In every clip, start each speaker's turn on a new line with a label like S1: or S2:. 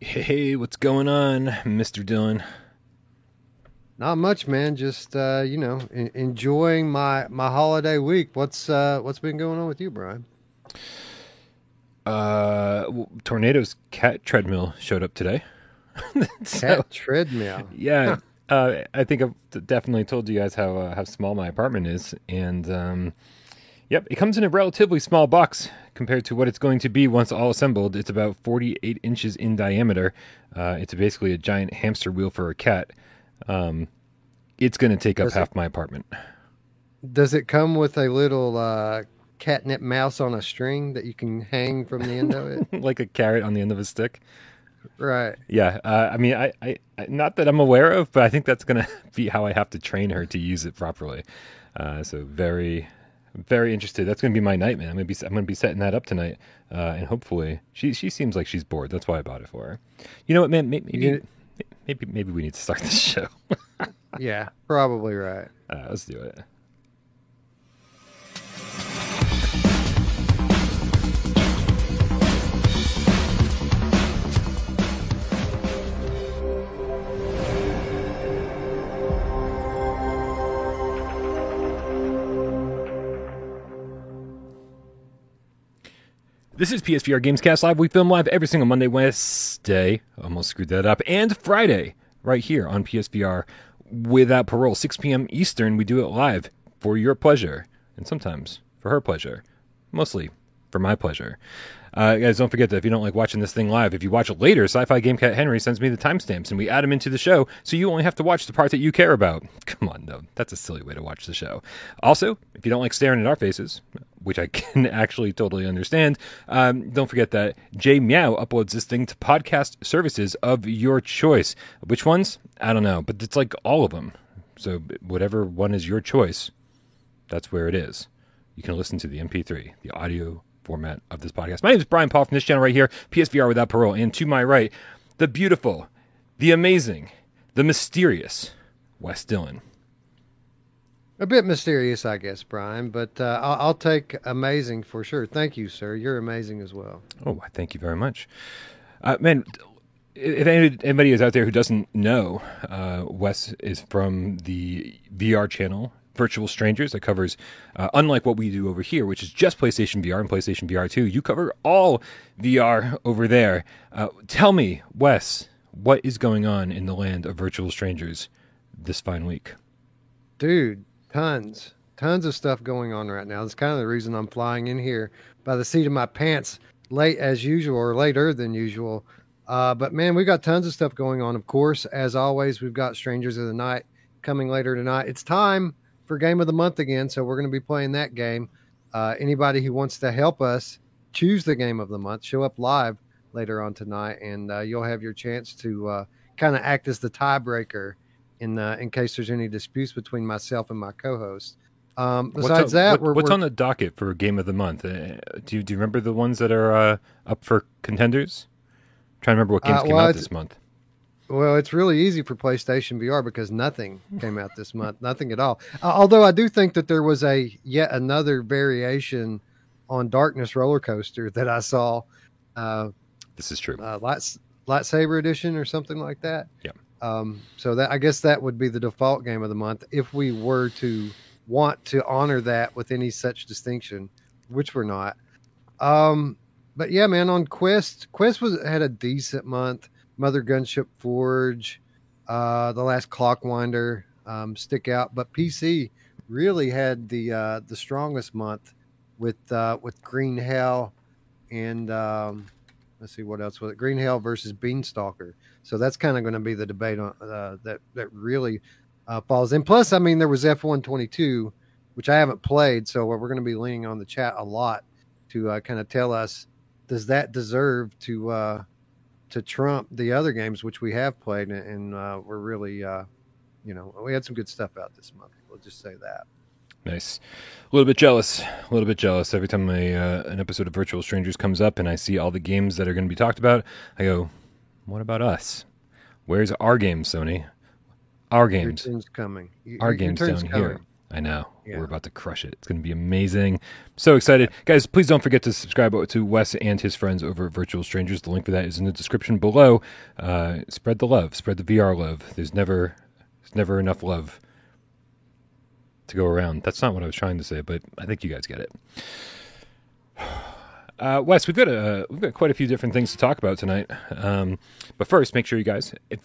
S1: Hey, what's going on, Mr. Dylan?
S2: Not much, man. Just uh, you know, en- enjoying my my holiday week. What's uh, what's been going on with you, Brian?
S1: Uh, Tornado's cat treadmill showed up today. So,
S2: Cat treadmill.
S1: yeah, uh, I think I've definitely told you guys how uh, how small my apartment is, and um, yep, it comes in a relatively small box compared to what it's going to be once all assembled. It's about 48 inches in diameter. Uh, it's basically a giant hamster wheel for a cat. Um, it's going to take up
S2: Does it-
S1: half my apartment.
S2: Does it come with a little uh, catnip mouse on a string that you can hang from the end of it?
S1: like a carrot on the end of a stick.
S2: Right.
S1: Yeah, uh, I mean, I, I, not that I'm aware of, but I think that's gonna be how I have to train her to use it properly. Uh, so very, very interested. That's gonna be my night, man. I'm gonna be, I'm gonna be setting that up tonight, uh, and hopefully, she, she seems like she's bored. That's why I bought it for her. You know what, man? Maybe, maybe, maybe, maybe we need to start the show.
S2: Yeah, probably right.
S1: Uh, let's do it. This is PSVR Gamescast Live. We film live every single Monday, Wednesday, almost screwed that up, and Friday, right here on PSVR without parole. 6 p.m. Eastern, we do it live for your pleasure, and sometimes for her pleasure, mostly for my pleasure. Uh, guys, don't forget that if you don't like watching this thing live, if you watch it later, Sci-Fi Game Cat Henry sends me the timestamps, and we add them into the show, so you only have to watch the part that you care about. Come on, no, that's a silly way to watch the show. Also, if you don't like staring at our faces, which I can actually totally understand, um, don't forget that Jay Meow uploads this thing to podcast services of your choice. Which ones? I don't know, but it's like all of them. So whatever one is your choice, that's where it is. You can listen to the MP3, the audio format of this podcast. My name is Brian Paul from this channel right here, PSVR Without Parole. And to my right, the beautiful, the amazing, the mysterious Wes Dillon.
S2: A bit mysterious, I guess, Brian, but uh, I'll, I'll take amazing for sure. Thank you, sir. You're amazing as well.
S1: Oh, thank you very much. Uh, man, if anybody is out there who doesn't know, uh, Wes is from the VR channel Virtual Strangers that covers, uh, unlike what we do over here, which is just PlayStation VR and PlayStation VR 2, you cover all VR over there. Uh, tell me, Wes, what is going on in the land of Virtual Strangers this fine week?
S2: Dude, tons, tons of stuff going on right now. That's kind of the reason I'm flying in here by the seat of my pants late as usual or later than usual. Uh, but man, we've got tons of stuff going on. Of course, as always, we've got Strangers of the Night coming later tonight. It's time for Game of the Month again, so we're going to be playing that game. Uh, anybody who wants to help us choose the Game of the Month, show up live later on tonight, and uh, you'll have your chance to uh, kind of act as the tiebreaker in uh, in case there's any disputes between myself and my co-host. Um,
S1: What's
S2: besides
S1: on-
S2: that,
S1: what-
S2: we're,
S1: what's
S2: we're-
S1: on the docket for Game of the Month? Uh, do, you, do you remember the ones that are uh, up for contenders? trying to remember what games
S2: Uh,
S1: came out this month.
S2: Well, it's really easy for PlayStation VR because nothing came out this month, nothing at all. Uh, although I do think that there was a yet another variation on Darkness Roller Coaster that I saw, uh,
S1: This is true.
S2: uh, lights, lightsaber edition or something like that.
S1: Yeah.
S2: Um, so that I guess that would be the default game of the month if we were to want to honor that with any such distinction, which we're not. Um, but yeah, man, on Quest, Quest was had a decent month. Mother Gunship Forge, uh, the last Clockwinder um, stick out, but PC really had the uh, the strongest month with uh, with Green Hell and um, let's see what else was it Green Hell versus Beanstalker. So that's kind of going to be the debate on uh, that that really uh, falls in. Plus, I mean, there was F one twenty two, which I haven't played, so we're going to be leaning on the chat a lot to uh, kind of tell us does that deserve to uh, to trump the other games which we have played and, and uh, we're really uh, you know we had some good stuff out this month. We'll just say that.
S1: Nice. A little bit jealous. A little bit jealous. Every time a, uh, an episode of Virtual Strangers comes up and I see all the games that are going to be talked about, I go, what about us? Where's our game, Sony? Our
S2: Your
S1: games.
S2: turn's coming. Y-
S1: Our
S2: your
S1: games down here. I know.
S2: Yeah.
S1: We're about to crush it. It's going to be amazing. So excited. Guys, please don't forget to subscribe to Wes and his friends over at Virtual Strangers. The link for that is in the description below. Uh, spread the love, spread the VR love. There's never there's never enough love to go around. That's not what I was trying to say, but I think you guys get it. Uh, Wes, we've got a we've got quite a few different things to talk about tonight. Um, but first, make sure you guys, if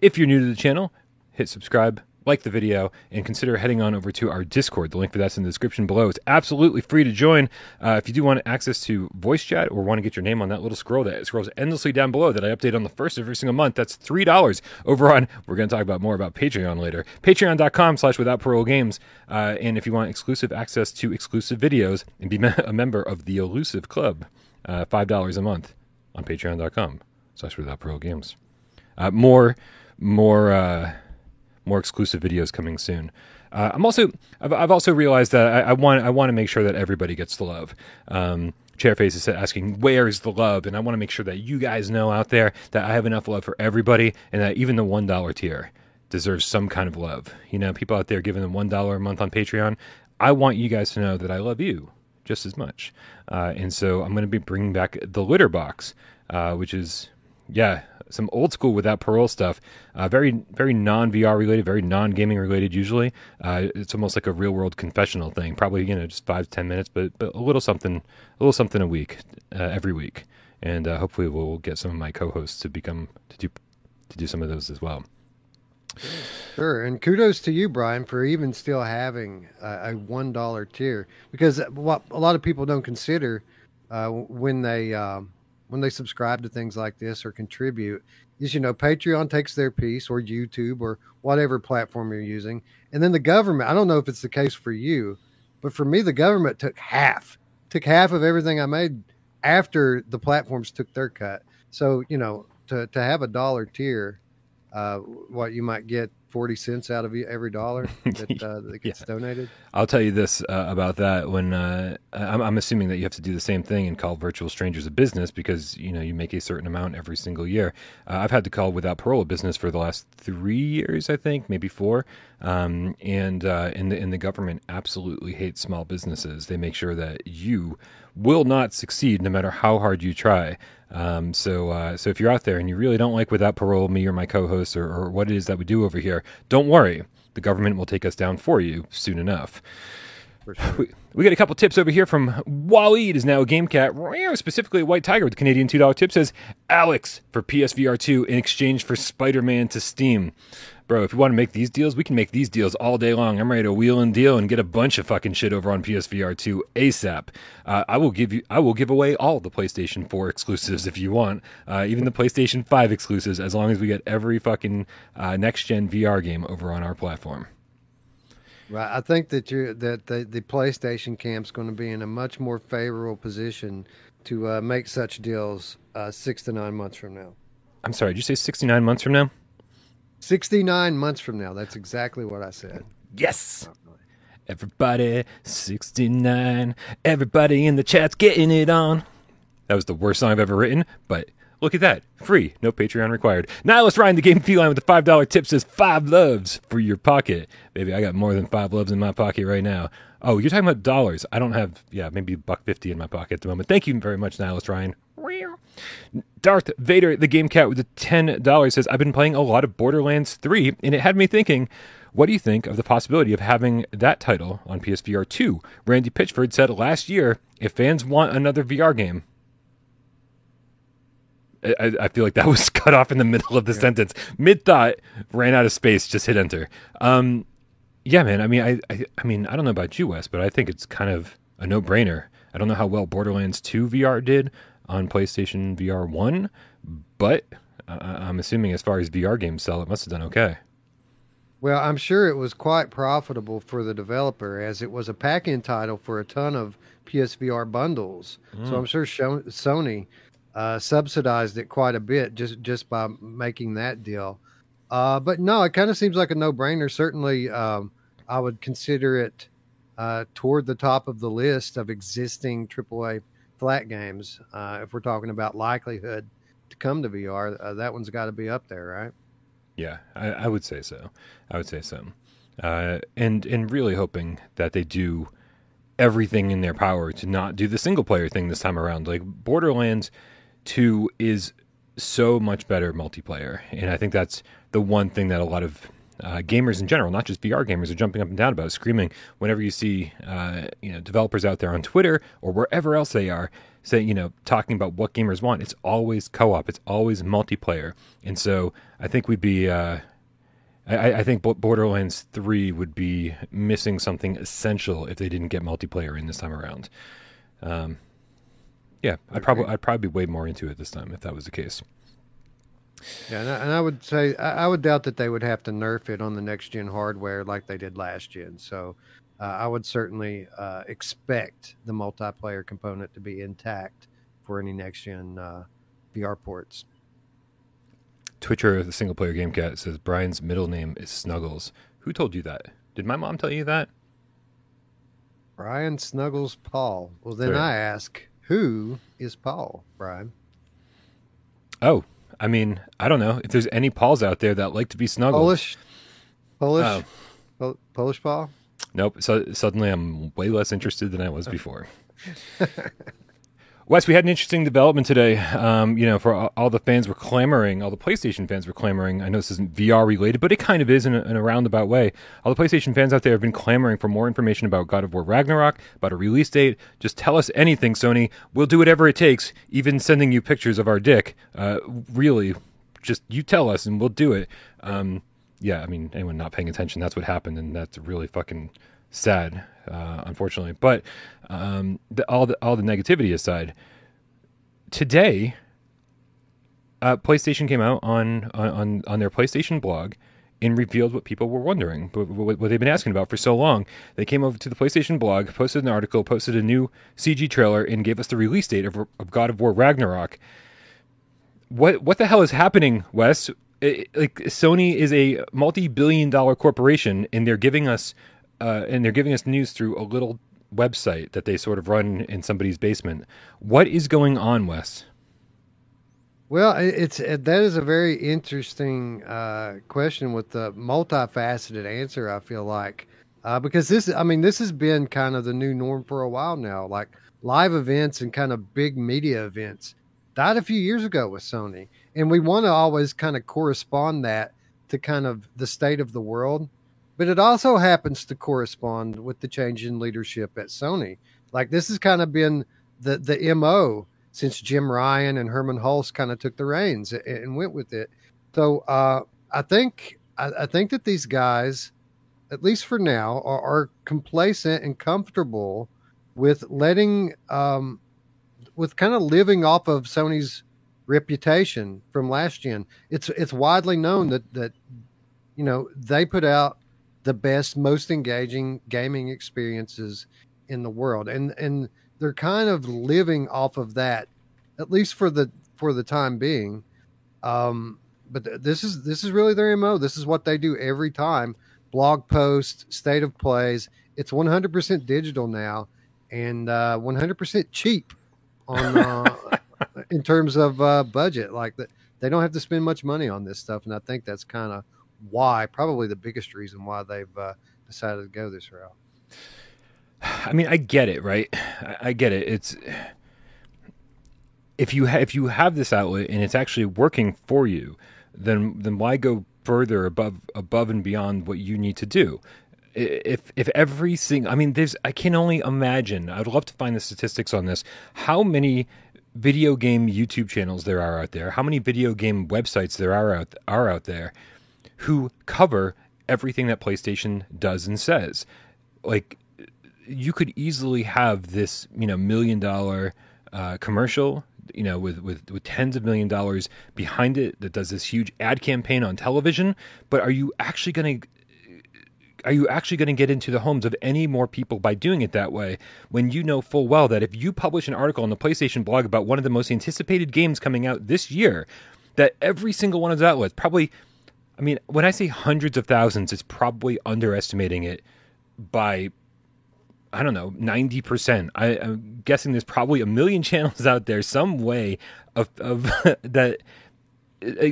S1: if you're new to the channel, hit subscribe, like the video, and consider heading on over to our Discord. The link for that's in the description below. It's absolutely free to join. Uh, if you do want access to voice chat or want to get your name on that little scroll that scrolls endlessly down below that I update on the first every single month, that's three dollars. Over on, we're going to talk about more about Patreon later. Patreon.com/slash Without Parole Games. Uh, and if you want exclusive access to exclusive videos and be a member of the Elusive Club, uh, five dollars a month on Patreon.com/slash Without Parole Games. Uh, more, more. More exclusive videos coming soon. Uh, I'm also I've, I've, also realized that I, I, want I want to make sure that everybody gets the love. Um, Chairface is asking where's the love, and I want to make sure that you guys know out there that I have enough love for everybody, and that even the one dollar tier deserves some kind of love. You know, people out there giving them one dollar a month on Patreon. I want you guys to know that I love you just as much, uh, and so I'm going to be bringing back the litter box, uh, which is yeah, some old school without parole stuff. Uh, very, very non VR related, very non gaming related. Usually, uh, it's almost like a real world confessional thing. Probably you know just five ten minutes, but but a little something, a little something a week, uh, every week, and uh, hopefully we'll get some of my co-hosts to become to do to do some of those as well.
S2: Sure, and kudos to you, Brian, for even still having a, one dollar tier because what a lot of people don't consider uh, when they um, when they subscribe to things like this or contribute is you know patreon takes their piece or youtube or whatever platform you're using. And then the government i don't know if it's the case for you but for me the government took half took half of everything i made after the platforms took their cut. So you know to, to have a dollar tier uh, what you might get 40 cents out of every dollar that, uh, that gets yeah. donated.
S1: I'll tell you this uh, about that when uh, I'm, I'm, assuming that you have to do the same thing and call virtual strangers a business because you know you make a certain amount every single year. Uh, I've had to call without parole a business for the last three years, I think, maybe four. Um, and uh, and the, and the government absolutely hates small businesses. They make sure that you will not succeed no matter how hard you try. Um, so, uh, so if you're out there and you really don't like Without Parole, me or my co-hosts, or, or what it is that we do over here, don't worry. The government will take us down for you soon enough. Sure. We, we got a couple tips over here from Waleed is now a game cat, specifically a white tiger with the Canadian $2 tip says Alyx for PSVR 2 in exchange for Spider Man to Steam bro, if you want to make these deals, we can make these deals all day long. I'm ready to wheel and deal and get a bunch of fucking shit over on PSVR 2 ASAP. Uh, I will give you, I will give away all the PlayStation 4 exclusives if you want, uh, even the PlayStation 5 exclusives, as long as we get every fucking uh, next gen VR game over on our platform.
S2: Right. I think that you that the, the PlayStation camp's going to be in a much more favorable position to uh, make such deals uh, six to nine months from now.
S1: I'm sorry, did you say 69 months from now?
S2: 69 months from now. That's exactly what I said.
S1: Yes. Oh, Everybody, 69. Everybody in the chat's getting it on. That was the worst song I've ever written, but look at that. Free. No Patreon required. Now let's the game feline with the $5 tip says five loves for your pocket. Baby, I got more than five loves in my pocket right now. Oh, you're talking about dollars. I don't have, yeah, maybe buck fifty in my pocket at the moment. Thank you very much, Nihilus Ryan. Darth Vader, the game cat with the $10 says, I've been playing a lot of Borderlands 3, and it had me thinking, what do you think of the possibility of having that title on PSVR 2? Randy Pitchford said last year, if fans want another VR game, I, I, feel like that was cut off in the middle of the yeah. sentence. Mid thought, ran out of space, just hit enter. Um, yeah, man. I mean, I, I, I mean, I don't know about you, Wes, but I think it's kind of a no brainer. I don't know how well Borderlands 2 VR did on PlayStation VR 1, but I'm assuming as far as VR games sell, it must have done okay.
S2: Well, I'm sure it was quite profitable for the developer as it was a pack in title for a ton of PSVR bundles. Mm. So I'm sure Sony uh, subsidized it quite a bit just, just by making that deal. Uh, but no, it kind of seems like a no brainer. Certainly, um, I would consider it uh, toward the top of the list of existing AAA flat games. Uh, if we're talking about likelihood to come to VR, uh, that one's got to be up there, right?
S1: Yeah, I, I, would say so. I would say so. uh, and and really hoping that they do everything in their power to not do the single player thing this time around. Like Borderlands Two is so much better multiplayer, and I think that's the one thing that a lot of uh, gamers in general, not just VR gamers, are jumping up and down about, screaming whenever you see uh, you know developers out there on Twitter or wherever else they are say you know talking about what gamers want. It's always co-op. It's always multiplayer, and so I think we'd be. Uh, I, I think Borderlands Three would be missing something essential if they didn't get multiplayer in this time around. Um, yeah, I'd probably I'd probably be way more into it this time if that was the case.
S2: Yeah, and I, and I would say I, I, would doubt that they would have to nerf it on the next gen hardware like they did last gen. So uh, I would certainly uh, expect the multiplayer component to be intact for any next gen uh, VR ports.
S1: Twitcher, of the single player game cat, says Brian's middle name is Snuggles. Who told you that? Did my mom tell you that?
S2: Brian Snuggles Paul. Well, then. I ask, who is Paul, Brian?
S1: Oh, I mean, I don't know if there's any Pauls out there that like to be snuggled.
S2: Polish, Polish, oh. Polish Paul.
S1: Nope. So suddenly, I'm way less interested than I was before. Wes, we had an interesting development today. Um, you know, for all, all, the fans were clamoring, all the PlayStation fans were clamoring. I know this isn't VR related, but it kind of is in a, in a, roundabout way. All the PlayStation fans out there have been clamoring for more information about God of War Ragnarok, about a release date. Just tell us anything, Sony. We'll do whatever it takes, even sending you pictures of our dick. Uh, really, just you tell us and we'll do it. Um, yeah, I mean, anyone not paying attention, that's what happened, and that's really fucking sad, uh, unfortunately. But um, the, all the all the negativity aside, today, uh, PlayStation came out on, on on their PlayStation blog and revealed what people were wondering, what, what, they've been asking about for so long. They came over to the PlayStation blog, posted an article, posted a new CG trailer, and gave us the release date of, of God of War Ragnarok. What what the hell is happening, Wes? It, like Sony is a multi-billion dollar corporation, and they're giving us uh, and they're giving us news through a little website that they sort of run in somebody's basement. What is going on, Wes?
S2: Well, it's that is a very interesting uh, question with a multifaceted answer. I feel like uh, because this, I mean, this has been kind of the new norm for a while now. Like live events and kind of big media events died a few years ago with Sony, and we want to always kind of correspond that to kind of the state of the world but it also happens to correspond with the change in leadership at Sony. Like this has kind of been the the mo since Jim Ryan and Hermen Hulst kind of took the reins and went with it. So uh, I think I, I, think that these guys, at least for now, are, are complacent and comfortable with letting um, with kind of living off of Sony's reputation from last gen. It's it's widely known that that you know they put out the best, most engaging gaming experiences in the world, and and they're kind of living off of that, at least for the for the time being. Um, but th- this is this is really their mo. This is what they do every time. Blog posts, state of plays. It's 100% digital now, and uh, 100% cheap on uh, in terms of uh, budget. Like that, they don't have to spend much money on this stuff, and I think that's kind of why, probably the biggest reason why they've uh, decided to go this route.
S1: I mean, I get it, right? I, get it. It's if you ha- if you have this outlet and it's actually working for you, then then why go further above above and beyond what you need to do? If if every single, I mean, there's I can only imagine. I'd love to find the statistics on this. How many video game YouTube channels there are out there? How many video game websites there are out are out there? Who cover everything that PlayStation does and says. Like you could easily have this, you know, million dollar uh, commercial, you know, with, with with tens of million dollars behind it that does this huge ad campaign on television. But are you actually going to are you actually going to get into the homes of any more people by doing it that way when you know full well that if you publish an article on the PlayStation blog about one of the most anticipated games coming out this year, that every single one of those outlets, probably I mean, when I say hundreds of thousands, it's probably underestimating it by I don't know, 90%. I, am guessing there's probably a million channels out there, some way of, of that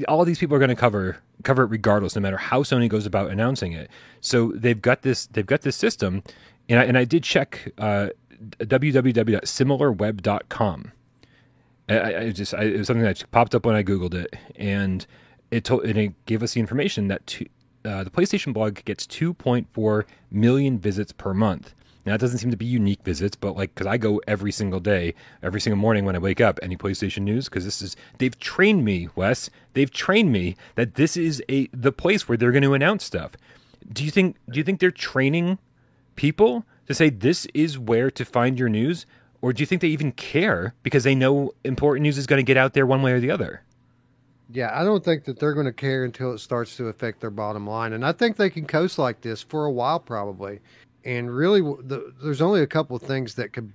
S1: all these people are going to cover cover it regardless, no matter how Sony goes about announcing it. So they've got this they've got this system, and I, and I did check uh, www.similarweb.com. I, I just I, it was something that popped up when I googled it, and it told and it gave us the information that two, uh, the PlayStation blog gets 2.4 million visits per month. Now, it doesn't seem to be unique visits, but like, because I go every single day, every single morning when I wake up, any PlayStation news, because this is, they've trained me, Wes, they've trained me that this is a, the place where they're going to announce stuff. Do you think, do you think they're training people to say this is where to find your news? Or do you think they even care because they know important news is going to get out there one way or the other?
S2: Yeah, I don't think that they're going to care until it starts to affect their bottom line. And I think they can coast like this for a while, probably. And really the, there's only a couple of things that could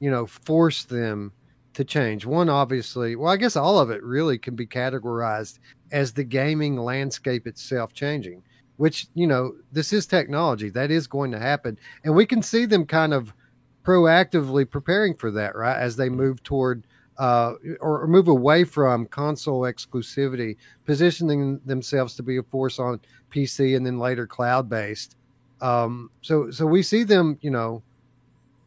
S2: you know force them to change. One obviously well i guess all of it really can be categorized as the gaming landscape itself changing which you know this is technology. That is going to happen. And we can see them kind of proactively preparing for that right as they move toward uh, or, or move away from console exclusivity positioning themselves to be a force on pc and then later cloud based um, so so we see them, you know,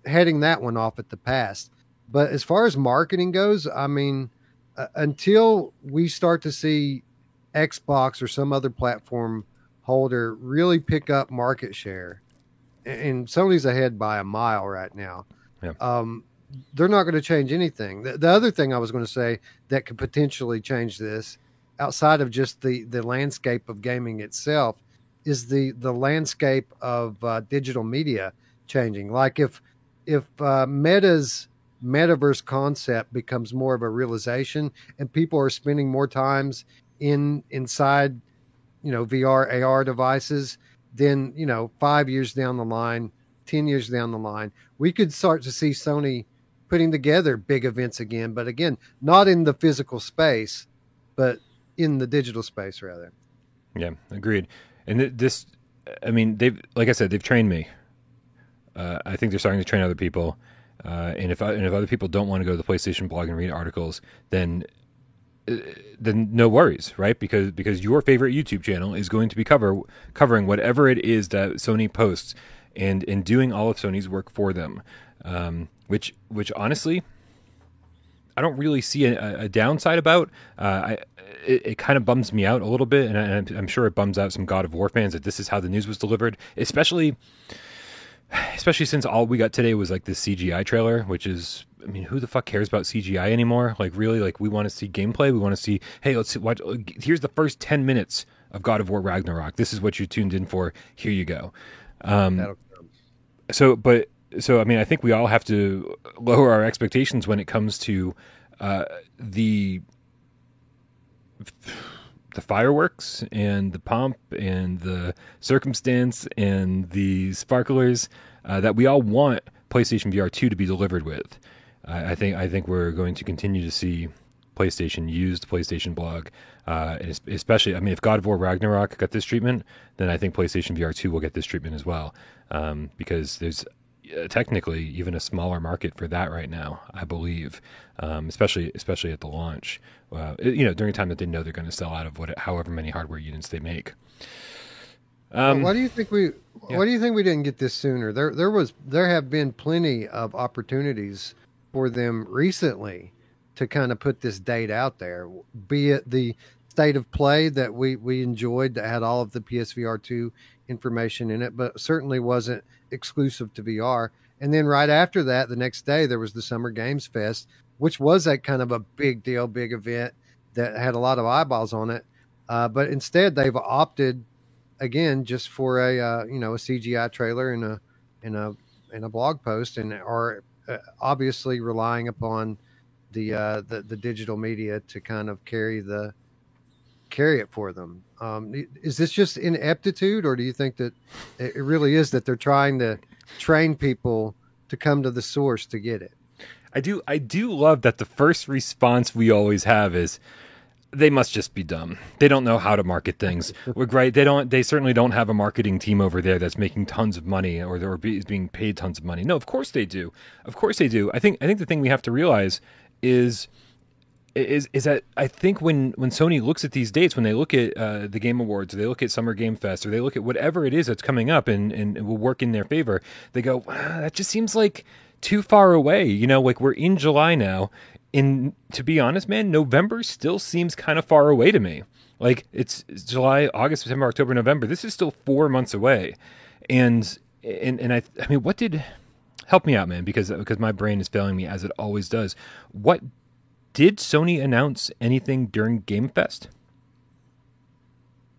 S2: heading that one off at the pass. But as far as marketing goes, I mean, uh, until we start to see Xbox or some other platform holder really pick up market share, and Sony's ahead by a mile right now. Yeah. Um, they're not going to change anything. The, the other thing I was going to say that could potentially change this, outside of just the the landscape of gaming itself, is the the landscape of uh, digital media changing. Like if if uh, Meta's metaverse concept becomes more of a realization, and people are spending more times in inside, you know, VR AR devices, then you know, five years down the line, ten years down the line, we could start to see Sony putting together big events again. But again, not in the physical space, but in the digital space rather.
S1: Yeah, agreed. And this, I mean, they've like I said, they've trained me. Uh, I think they're starting to train other people. Uh, and if and if other people don't want to go to the PlayStation blog and read articles, then uh, then no worries, right? Because because your favorite YouTube channel is going to be cover covering whatever it is that Sony posts, and and doing all of Sony's work for them. Um, which which honestly, I don't really see a, a downside about. Uh, I it, it kind of bums me out a little bit, and, I, I'm, I'm sure it bums out some God of War fans that this is how the news was delivered, especially especially since all we got today was like this CGI trailer, which is, I mean, who the fuck cares about CGI anymore? Like, really, like we want to see gameplay. We want to see, hey, let's see, watch. Here's the first ten minutes of God of War Ragnarok. This is what you tuned in for. Here you go. Um, so, but so I mean, I think we all have to lower our expectations when it comes to uh, the the fireworks and the pomp and the circumstance and the sparklers uh, that we all want PlayStation VR 2 to be delivered with. I think I think we're going to continue to see PlayStation used PlayStation blog, uh, especially I mean if God of War Ragnarok got this treatment, then I think PlayStation VR 2 will get this treatment as well, um, because there's technically even a smaller market for that right now, I believe, um, especially especially at the launch. Uh, you know, during a time that they know they're going to sell out of what, however many hardware units they make.
S2: Um, why do you think we? Yeah. Why do you think we didn't get this sooner? There, there was, there have been plenty of opportunities for them recently to kind of put this date out there. Be it the state of play that we we enjoyed that had all of the PSVR two information in it, but certainly wasn't exclusive to VR. And then right after that, the next day, there was the Summer Games Fest, which was a kind of a big deal, big event that had a lot of eyeballs on it. Uh, but instead, they've opted again just for a uh, you know a CGI trailer and a in a in a blog post, and are uh, obviously relying upon the, uh, the the digital media to kind of carry the carry it for them. Um, is this just ineptitude, or do you think that it really is that they're trying to train people to come to the source to get it?
S1: I do. I do love that the first response we always have is, "They must just be dumb. They don't know how to market things." We're great. They don't. They certainly don't have a marketing team over there that's making tons of money or or is being paid tons of money. No, of course they do. Of course they do. I think. I think the thing we have to realize is is is that I think when when Sony looks at these dates, when they look at uh, the Game Awards, or they look at Summer Game Fest, or they look at whatever it is that's coming up and and will work in their favor, they go, ah, that just seems like too far away. You know, like we're in July now. And to be honest, man, November still seems kind of far away to me. Like it's, July, August, September, October, November. This is still four months away, and and and I I mean, what did help me out, man? Because because my brain is failing me as it always does. What did Sony announce anything during Game Fest?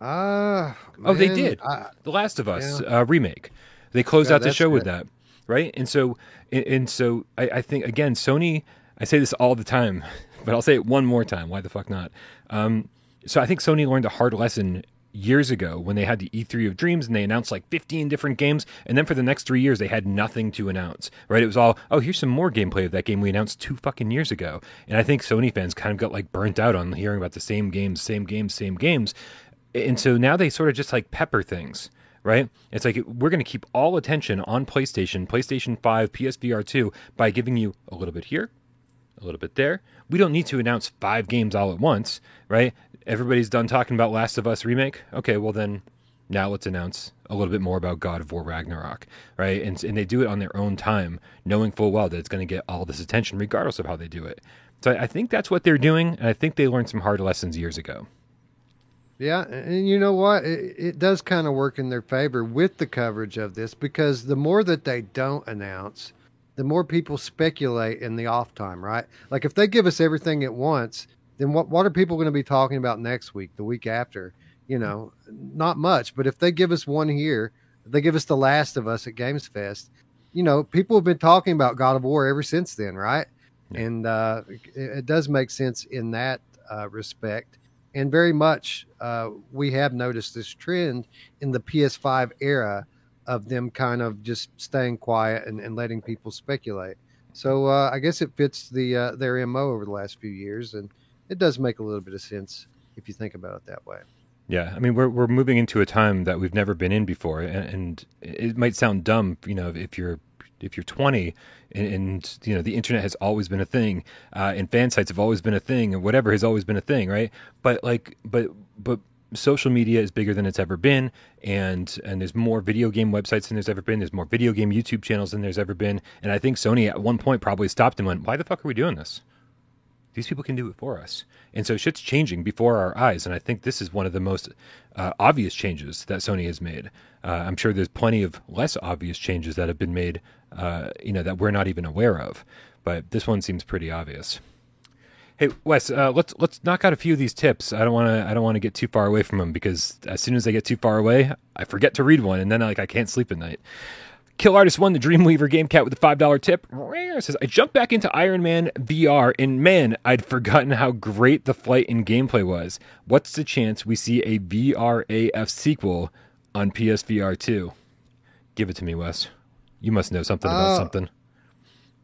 S2: Ah, uh,
S1: oh, they did. I, the Last of Us yeah. uh, remake. They closed yeah, out the show with that, right? And so, and, and so, I, I, think again, Sony. I say this all the time, but I'll say it one more time. Why the fuck not? Um, so I think Sony learned a hard lesson years ago when they had the E3 of Dreams and they announced like 15 different games. And then for the next three years, they had nothing to announce, right? It was all, oh, here's some more gameplay of that game we announced two fucking years ago. And I think Sony fans kind of got like burnt out on hearing about the same games, same games, same games. And so now they sort of just like pepper things. Right? It's like we're going to keep all attention on PlayStation, PlayStation 5, PSVR 2 by giving you a little bit here, a little bit there. We don't need to announce five games all at once, right? Everybody's done talking about Last of Us remake. Okay, well then now let's announce a little bit more about God of War Ragnarok, right? And and they do it on their own time, knowing full well that it's going to get all this attention regardless of how they do it. So I, think that's what they're doing, and I think they learned some hard lessons years ago.
S2: Yeah, and you know what? It, it does kind of work in their favor with the coverage of this because the more that they don't announce, the more people speculate in the off time, right? Like if they give us everything at once, then what what are people going to be talking about next week, the week after? You know, not much. But if they give us one here, they give us the Last of Us at Games Fest. You know, people have been talking about God of War ever since then, right? Yeah. And uh, it, it, does make sense in that uh, respect. And very much, uh, we have noticed this trend in the PS5 era of them kind of just staying quiet and, and letting people speculate. So uh, I guess it fits the uh, their mo over the last few years, and it does make a little bit of sense if you think about it that way.
S1: Yeah, I mean we're we're moving into a time that we've never been in before, and, and it might sound dumb, you know, if you're if you're 20 and, and, you know the internet has always been a thing uh, and fan sites have always been a thing and whatever has always been a thing right but like but but social media is bigger than it's ever been and and there's more video game websites than there's ever been there's more video game youtube channels than there's ever been and i think sony at one point probably stopped and went why the fuck are we doing this these people can do it for us. And so shit's changing before our eyes. And I think this is one of the most uh, obvious changes that Sony has made. Uh, I'm sure there's plenty of less obvious changes that have been made, uh, you know, that we're not even aware of. But this one seems pretty obvious. Hey Wes, uh, let's let's knock out a few of these tips. I don't want to I don't want to get too far away from them because as soon as I get too far away, I forget to read one, and then like I can't sleep at night. Kill Artist won the Dreamweaver Game Cat with a $5 tip. Says, I jumped back into Iron Man VR, and man, I'd forgotten how great the flight and gameplay was. What's the chance we see a VRAF sequel on PSVR 2? Give it to me, Wes. You must know something about uh, something.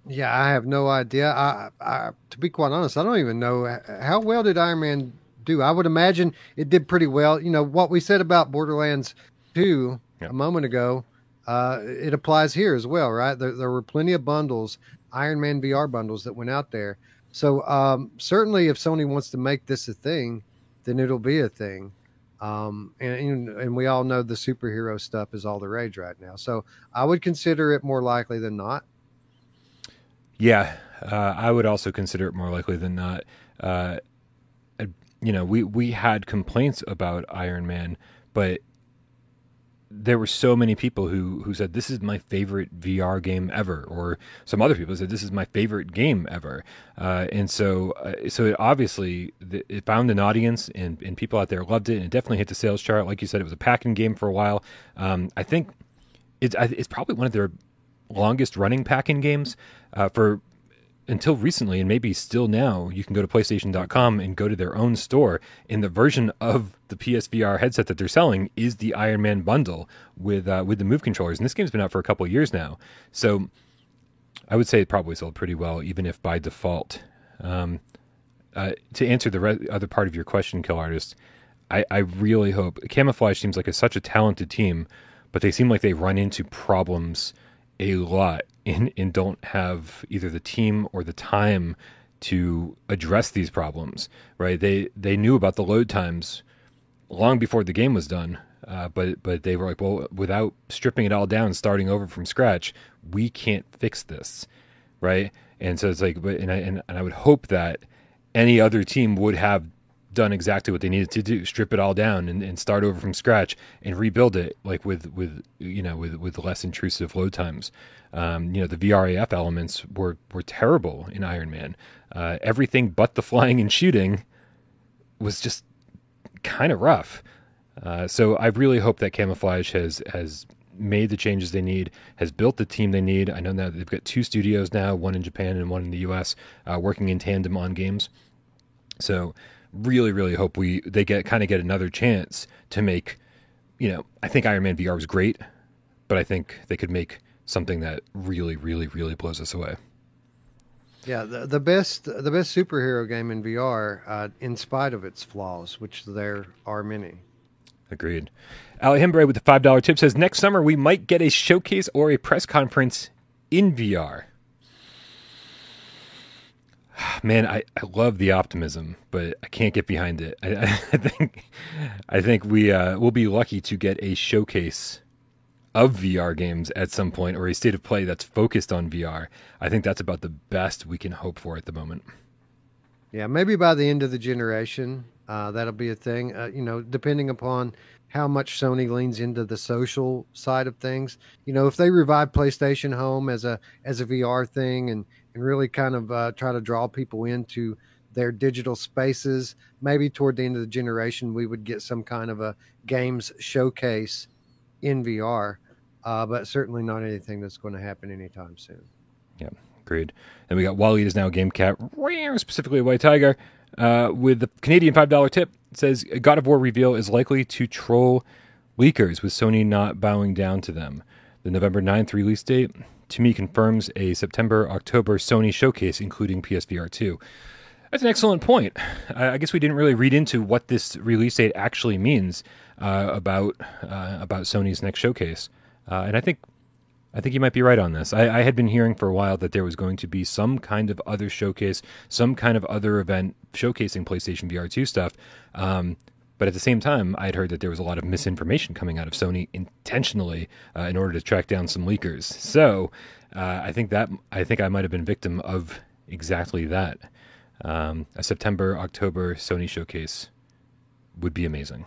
S2: Yeah, I have no idea. I, I, to be quite honest, I don't even know how well did Iron Man do. I would imagine it did pretty well. You know what we said about Borderlands 2 yeah. a moment ago uh, it applies here as well, right? There, there, were plenty of bundles, Iron Man VR bundles that went out there. So um, certainly, if Sony wants to make this a thing, then it'll be a thing. Um, and, and we all know the superhero stuff is all the rage right now. So I would consider it more likely than not.
S1: Yeah, uh, I would also consider it more likely than not. Uh, you know, we we had complaints about Iron Man, but there were so many people who who said this is my favorite VR game ever, or some other people said this is my favorite game ever, uh, and so uh, so it obviously it found an audience and and people out there loved it, and it definitely hit the sales chart. Like you said, it was a packing game for a while. Um, I think it's it's probably one of their longest running packing games uh, for until recently, and maybe still now, you can go to PlayStation.com and go to their own store. And the version of the PSVR headset that they're selling is the Iron Man bundle with uh, with the Move controllers. And this game's been out for a couple years now, so I would say it probably sold pretty well, even if by default. Um, uh, to answer the re- other part of your question, Kill Artist, I, I really hope Camouflaj seems like a, such a talented team, but they seem like they run into problems a lot and, and don't have either the team or the time to address these problems. Right? They they knew about the load times long before the game was done. Uh, but but they were like, well, without stripping it all down, starting over from scratch, we can't fix this, right? And so it's like, but and I, and, and I would hope that any other team would have done exactly what they needed to do strip it all down and, and start over from scratch and rebuild it like with with you know with with less intrusive load times um, you know the vraf elements were were terrible in iron man uh, everything but the flying and shooting was just kind of rough uh, so i really hope that Camouflaj has has made the changes they need, has built the team they need. I know that they've got two studios now, one in Japan and one in the U.S., uh, working in tandem on games. So really, really hope we they get kind of get another chance to make. You know, I think Iron Man VR was great, but I think they could make something that really, really, really blows us away.
S2: Yeah, the, the best the best superhero game in VR, uh, in spite of its flaws, which there are many.
S1: Agreed. Ali Hembre with the five dollar tip says next summer we might get a showcase or a press conference in VR. Man, I, I love the optimism, but I can't get behind it. I, I think I think we uh, will be lucky to get a showcase of VR games at some point, or a state of play that's focused on VR. I think that's about the best we can hope for at the moment.
S2: Yeah, maybe by the end of the generation, uh, that'll be a thing. Uh, you know, depending upon how much Sony leans into the social side of things. You know, if they revive PlayStation Home as a as a VR thing and and really kind of uh, try to draw people into their digital spaces. Maybe toward the end of the generation, we would get some kind of a games showcase in VR, uh, but certainly not anything that's going to happen anytime soon.
S1: Yeah, agreed. And we got Wally is now Game Cat, specifically White Tiger, uh, with the Canadian $5 tip. It says God of War reveal is likely to troll leakers with Sony not bowing down to them. The November 9th release date to me confirms a September October Sony showcase, including PSVR 2. That's an excellent point. I guess we didn't really read into what this release date actually means uh, about uh, about Sony's next showcase, uh, and I think I think you might be right on this. I, I, had been hearing for a while that there was going to be some kind of other showcase, some kind of other event showcasing PlayStation VR 2 stuff. Um, but at the same time, I had heard that there was a lot of misinformation coming out of Sony intentionally uh, in order to track down some leakers. So uh, I think that I think I might have been victim of exactly that. Um, a September October Sony showcase would be amazing.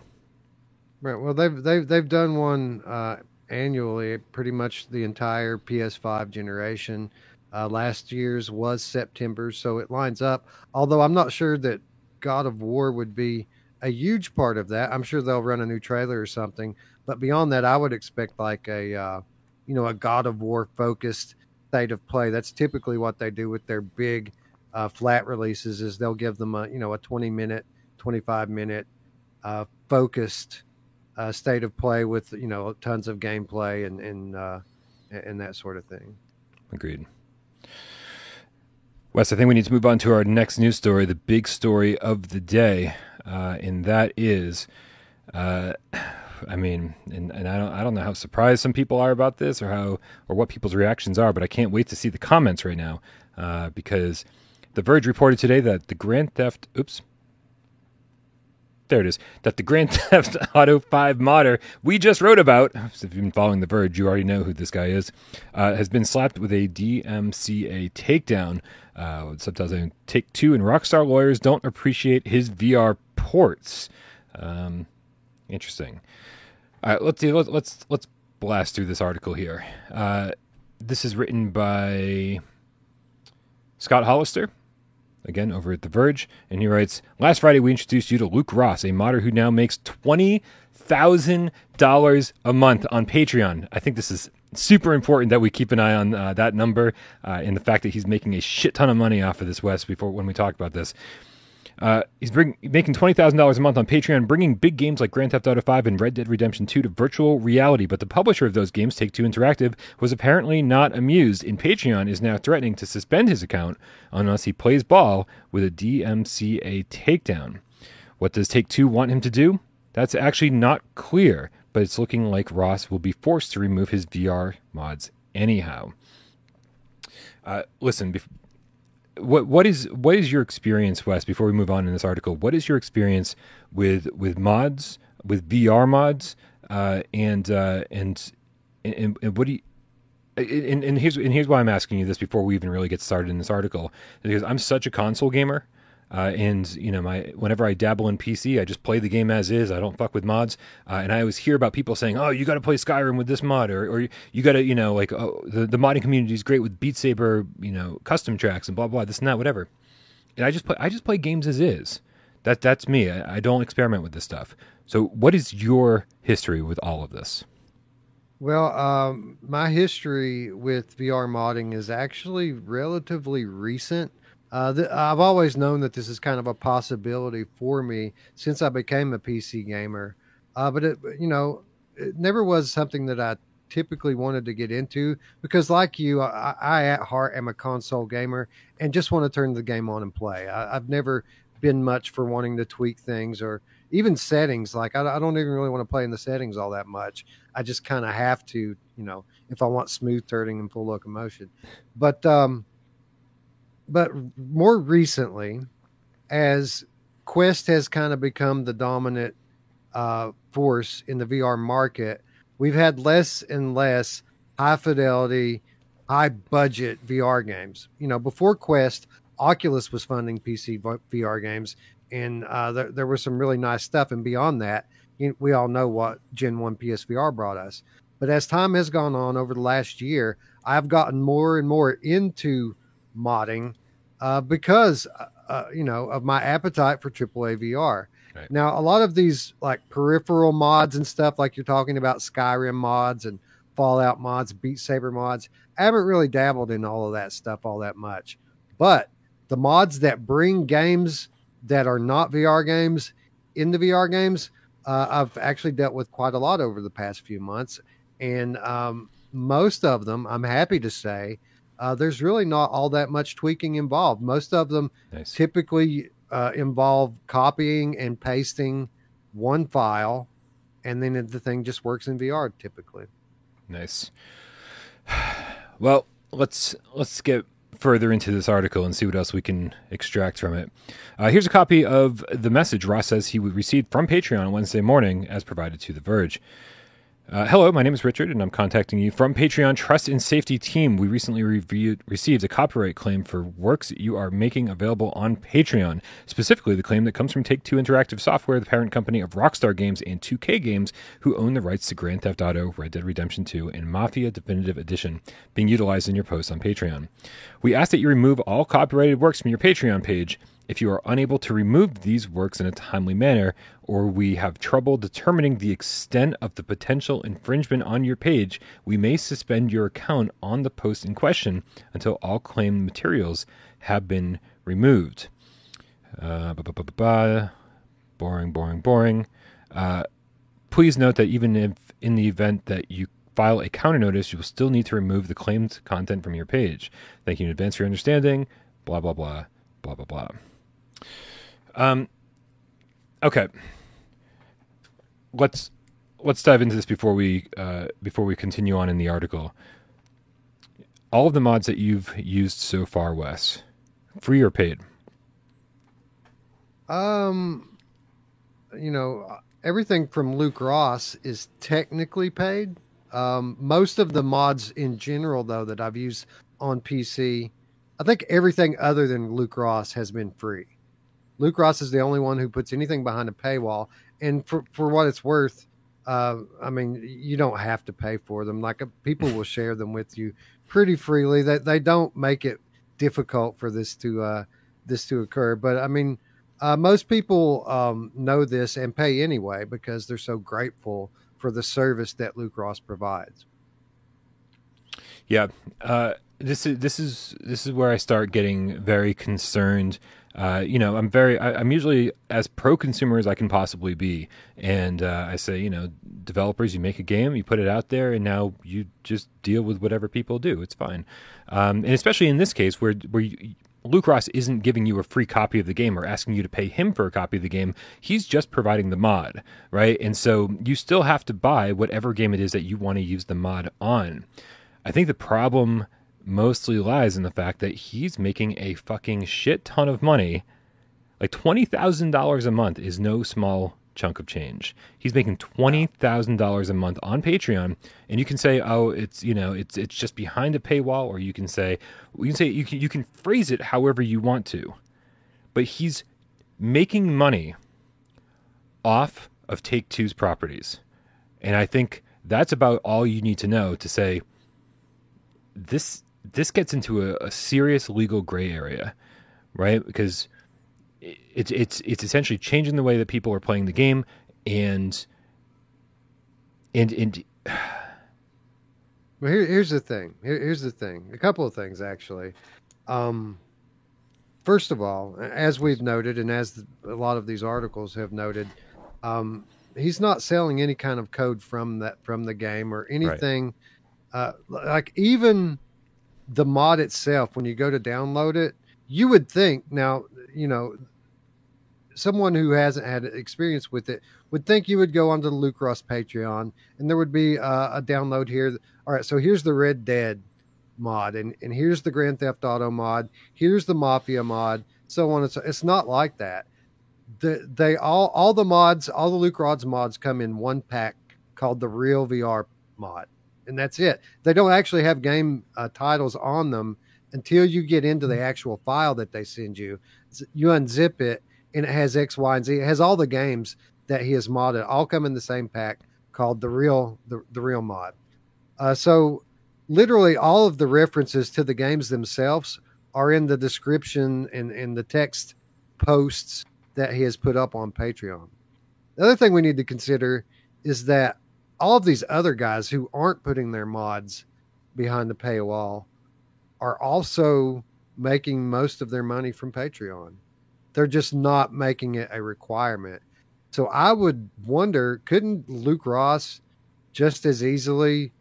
S2: Right. Well, they've they've they've done one uh, annually, pretty much the entire PS5 generation. Uh, last year's was September, so it lines up. Although I'm not sure that God of War would be a huge part of that. I'm sure they'll run a new trailer or something. But beyond that, I would expect like a, uh, you know, a God of War focused state of play. That's typically what they do with their big uh, flat releases. Is they'll give them a, you know, a 20 minute, 25 minute uh, focused uh, state of play with you know tons of gameplay and and uh, and that sort of thing.
S1: Agreed. Wes, I think we need to move on to our next news story, the big story of the day uh, and that is, uh, I mean, and, and I don't I don't know how surprised some people are about this or how or what people's reactions are, but I can't wait to see the comments right now uh, because The Verge reported today that the Grand Theft oops there it is. That the Grand Theft Auto 5 modder we just wrote about, if you've been following The Verge, you already know who this guy is, uh, has been slapped with a DMCA takedown. Uh, subtitles Take Two and Rockstar lawyers don't appreciate his VR ports. Um, interesting. All right, let's, let's let's let's blast through this article here. Uh, this is written by Scott Hollister, again over at The Verge, and he writes Last Friday, we introduced you to Luke Ross, a modder who now makes $20,000 a month on Patreon. I think this is super important that we keep an eye on uh, that number uh, and the fact that he's making a shit ton of money off of this, Wes, before when we talk about this. Uh, he's bring, making twenty thousand dollars a month on Patreon, bringing big games like Grand Theft Auto Five and Red Dead Redemption Two to virtual reality. But the publisher of those games, Take Two Interactive, was apparently not amused, and Patreon is now threatening to suspend his account unless he plays ball with a DMCA takedown. What does Take Two want him to do? That's actually not clear, but it's looking like Ross will be forced to remove his VR mods anyhow. Uh, listen, what what is what is your experience, Wes? Before we move on in this article, what is your experience with with mods, with VR mods, uh, and, uh, and and and what do you? And, and here's and here's why I'm asking you this before we even really get started in this article because I'm such a console gamer. Uh, and you know, my whenever I dabble in PC, I just play the game as is. I don't fuck with mods. Uh, and I always hear about people saying, "Oh, you got to play Skyrim with this mod," or, or you got to, you know, like, "Oh, the, the modding community is great with Beat Saber, you know, custom tracks and blah blah this and that, whatever." And I just play, I just play games as is. That that's me. I, I don't experiment with this stuff. So, what is your history with all of this?
S2: Well, um, my history with VR modding is actually relatively recent. Uh, th- I've always known that this is kind of a possibility for me since I became a PC gamer. Uh, but it, you know, it never was something that I typically wanted to get into because, like you, I, I at heart am a console gamer and just want to turn the game on and play. I, have never been much for wanting to tweak things or even settings. Like I, I don't even really want to play in the settings all that much. I just kind of have to, you know, if I want smooth turning and full locomotion. But um, but more recently, as Quest has kind of become the dominant uh, force in the VR market, we've had less and less high fidelity, high budget VR games. You know, before Quest, Oculus was funding PC VR games, and uh, there, there was some really nice stuff. And beyond that, we all know what Gen 1 PSVR brought us. But as time has gone on over the last year, I've gotten more and more into modding uh, because uh, uh you know of my appetite for AAA VR. Right. Now, a lot of these like peripheral mods and stuff, like you're talking about Skyrim mods and Fallout mods, Beat Saber mods, I haven't really dabbled in all of that stuff all that much. But the mods that bring games that are not VR games into VR games, uh, I've actually dealt with quite a lot over the past few months, and um, most of them, I'm happy to say, uh, there's really not all that much tweaking involved. Most of them nice. typically uh, involve copying and pasting one file, and then the thing just works in VR typically.
S1: Nice. Well, let's let's get further into this article and see what else we can extract from it. Uh, here's a copy of the message Ross says he received from Patreon on Wednesday morning, as provided to The Verge. Uh, hello, my name is Richard, and I'm contacting you from Patreon Trust and Safety Team. We recently reviewed, received a copyright claim for works you are making available on Patreon. Specifically, the claim that comes from Take Two Interactive Software, the parent company of Rockstar Games and 2K Games, who own the rights to Grand Theft Auto, Red Dead Redemption 2, and Mafia Definitive Edition, being utilized in your posts on Patreon. We ask that you remove all copyrighted works from your Patreon page if you are unable to remove these works in a timely manner, or we have trouble determining the extent of the potential infringement on your page, we may suspend your account on the post in question until all claimed materials have been removed. Uh, boring, boring, boring. Uh, please note that even if in the event that you file a counter notice, you will still need to remove the claimed content from your page. Thank you in advance for your understanding. Blah, blah, blah, blah, blah, blah. Um, okay. Let's let's dive into this before we uh, before we continue on in the article. All of the mods that you've used so far, Wes, free or paid?
S2: Um, you know, everything from Luke Ross is technically paid. Um, most of the mods in general, though, that I've used on PC, I think everything other than Luke Ross has been free. Luke Ross is the only one who puts anything behind a paywall. And for, for what it's worth, uh, I mean, you don't have to pay for them. Like uh, people will share them with you pretty freely. They, they don't make it difficult for this to uh, this to occur. But I mean, uh, most people um, know this and pay anyway because they're so grateful for the service that Luke Ross provides.
S1: Yeah, uh, this is this is this is where I start getting very concerned uh, you know, I'm very, I, am usually as pro consumer as I can possibly be. And uh, I say, you know, developers, you make a game, you put it out there, and now you just deal with whatever people do. It's fine. Um, and especially in this case where, where you, Luke Ross isn't giving you a free copy of the game or asking you to pay him for a copy of the game. He's just providing the mod, right? And so you still have to buy whatever game it is that you want to use the mod on. I think the problem mostly lies in the fact that he's making a fucking shit ton of money. Like $20,000 a month is no small chunk of change. He's making $20,000 a month on Patreon and you can say oh it's you know it's it's just behind a paywall or you can say you can say you can you can phrase it however you want to. But he's making money off of Take Two's properties. And I think that's about all you need to know to say this this gets into a, a serious legal gray area, right? Because it's it's it's essentially changing the way that people are playing the game and and and
S2: well here, here's the thing here, here's the thing a couple of things actually um first of all as we've noted and as a lot of these articles have noted um he's not selling any kind of code from that from the game or anything right. uh like even the mod itself when you go to download it you would think now you know someone who hasn't had experience with it would think you would go onto the Luke Ross Patreon and there would be uh, a download here. All right, so here's the Red Dead mod, and, and here's the Grand Theft Auto mod, here's the Mafia mod, so on. and so. it's not like that. The, they all all the mods, all the Luke Ross mods come in one pack called the Real VR mod, and that's it. They don't actually have game uh, titles on them until you get into the actual file that they send you. You unzip it and it has X, Y, and Z. It has all the games that he has modded, all come in the same pack called the real the, the real mod. Uh, so literally all of the references to the games themselves are in the description and in the text posts that he has put up on Patreon. The other thing we need to consider is that all of these other guys who aren't putting their mods behind the paywall are also making most of their money from Patreon. They're just not making it a requirement. So I would wonder, couldn't Luke Ross just as easily,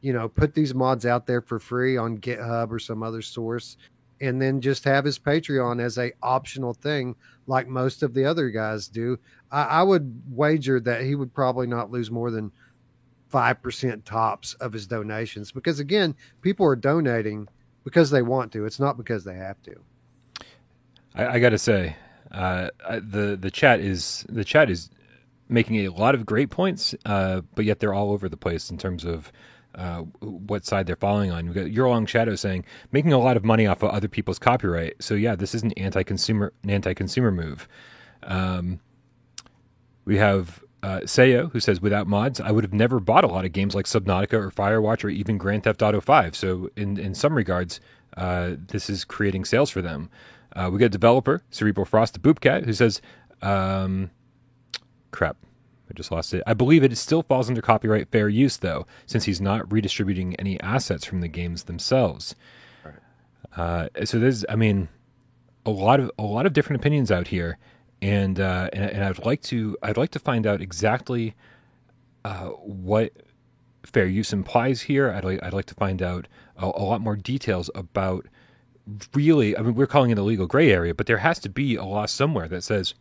S2: you know, put these mods out there for free on GitHub or some other source and then just have his Patreon as a optional thing like most of the other guys do? I, I would wager that he would probably not lose more than five percent tops of his donations because again, people are donating because they want to. It's not because they have to.
S1: I, I got to say, uh, the the chat is the chat is making a lot of great points, uh, but yet they're all over the place in terms of uh, what side they're following on. We've got Your Long Shadow saying making a lot of money off of other people's copyright. So yeah, this is an anti-consumer an anti-consumer move. Um, we have uh, Sayo who says without mods, I would have never bought a lot of games like Subnautica or Firewatch or even Grand Theft Auto Five. So in in some regards, uh, this is creating sales for them. Uh, we got a developer, Cerebral Frost, the Boopcat, who says, um, crap, I just lost it. I believe it still falls under copyright fair use, though, since he's not redistributing any assets from the games themselves. Right. Uh, so there's, I mean, a lot of a lot of different opinions out here, and uh, and, and, I'd like to I'd like to find out exactly uh, what fair use implies here. I'd like I'd like to find out a, a lot more details about really, I mean, we're calling it a legal gray area, but there has to be a law somewhere that says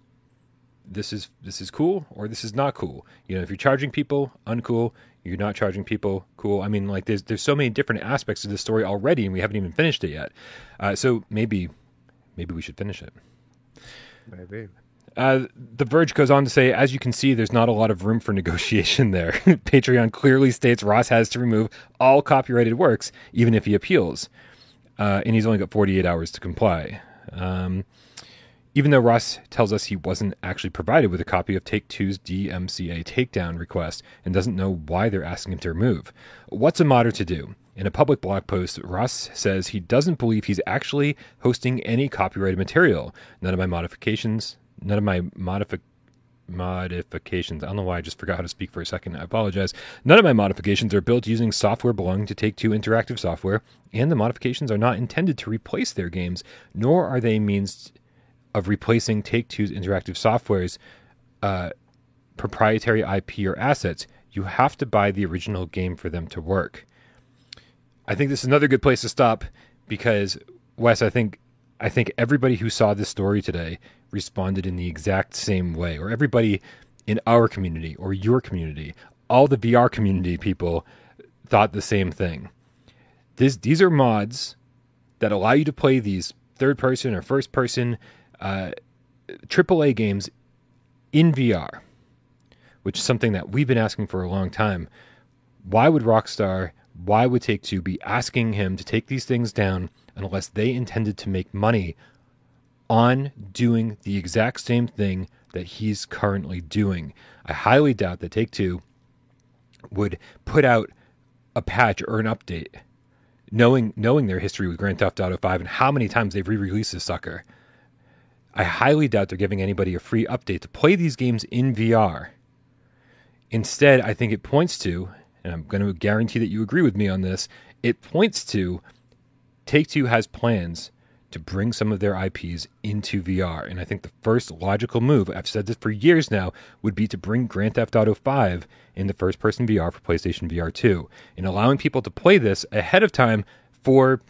S1: this is this is cool or this is not cool. You know, if you're charging people, uncool. You're not charging people, cool. I mean, like there's there's so many different aspects of this story already, and we haven't even finished it yet. Uh, so maybe maybe we should finish it.
S2: Maybe.
S1: Uh, the Verge goes on to say, as you can see, there's not a lot of room for negotiation there. Patreon clearly states Ross has to remove all copyrighted works, even if he appeals uh, and he's only got 48 hours to comply. Um, even though Ross tells us he wasn't actually provided with a copy of Take Two's DMCA takedown request and doesn't know why they're asking him to remove. What's a modder to do? In a public blog post, Ross says he doesn't believe he's actually hosting any copyrighted material. None of my modifications, none of my modifications modifications. I don't know why I just forgot how to speak for a second. I apologize. None of my modifications are built using software belonging to Take Two Interactive Software, and the modifications are not intended to replace their games, nor are they means of replacing Take Two's Interactive Software's uh, proprietary IP or assets. You have to buy the original game for them to work. I think this is another good place to stop because Wes, I think I think everybody who saw this story today responded in the exact same way, or everybody in our community or your community, all the VR community people thought the same thing. this these are mods that allow you to play these third person or first person uh, AAA games in VR, which is something that we've been asking for a long time. Why would Rockstar, why would Take Two be asking him to take these things down unless they intended to make money on doing the exact same thing that he's currently doing? I highly doubt that Take Two would put out a patch or an update knowing knowing their history with Grand Theft Auto 5 and how many times they've re-released this sucker. I highly doubt they're giving anybody a free update to play these games in VR. Instead, I think it points to, and I'm going to guarantee that you agree with me on this, it points to Take Two has plans to bring some of their IPs into VR. And I think the first logical move, I've said this for years now, would be to bring Grand Theft Auto 5 into first person VR for PlayStation VR 2 and allowing people to play this ahead of time for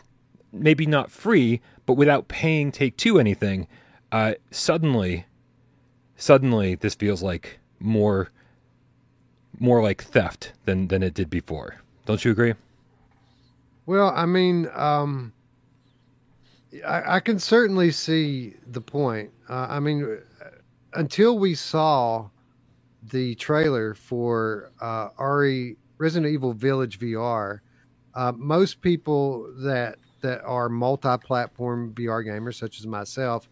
S1: maybe not free, but without paying Take Two anything. Uh, suddenly, suddenly, this feels like more, more like theft than than it did before. Don't you agree?
S2: Well, I mean, um, I, I can certainly see the point. Uh, I mean, until we saw the trailer for uh, RE Resident Evil Village VR, uh, most people that that are multi-platform VR gamers, such as myself,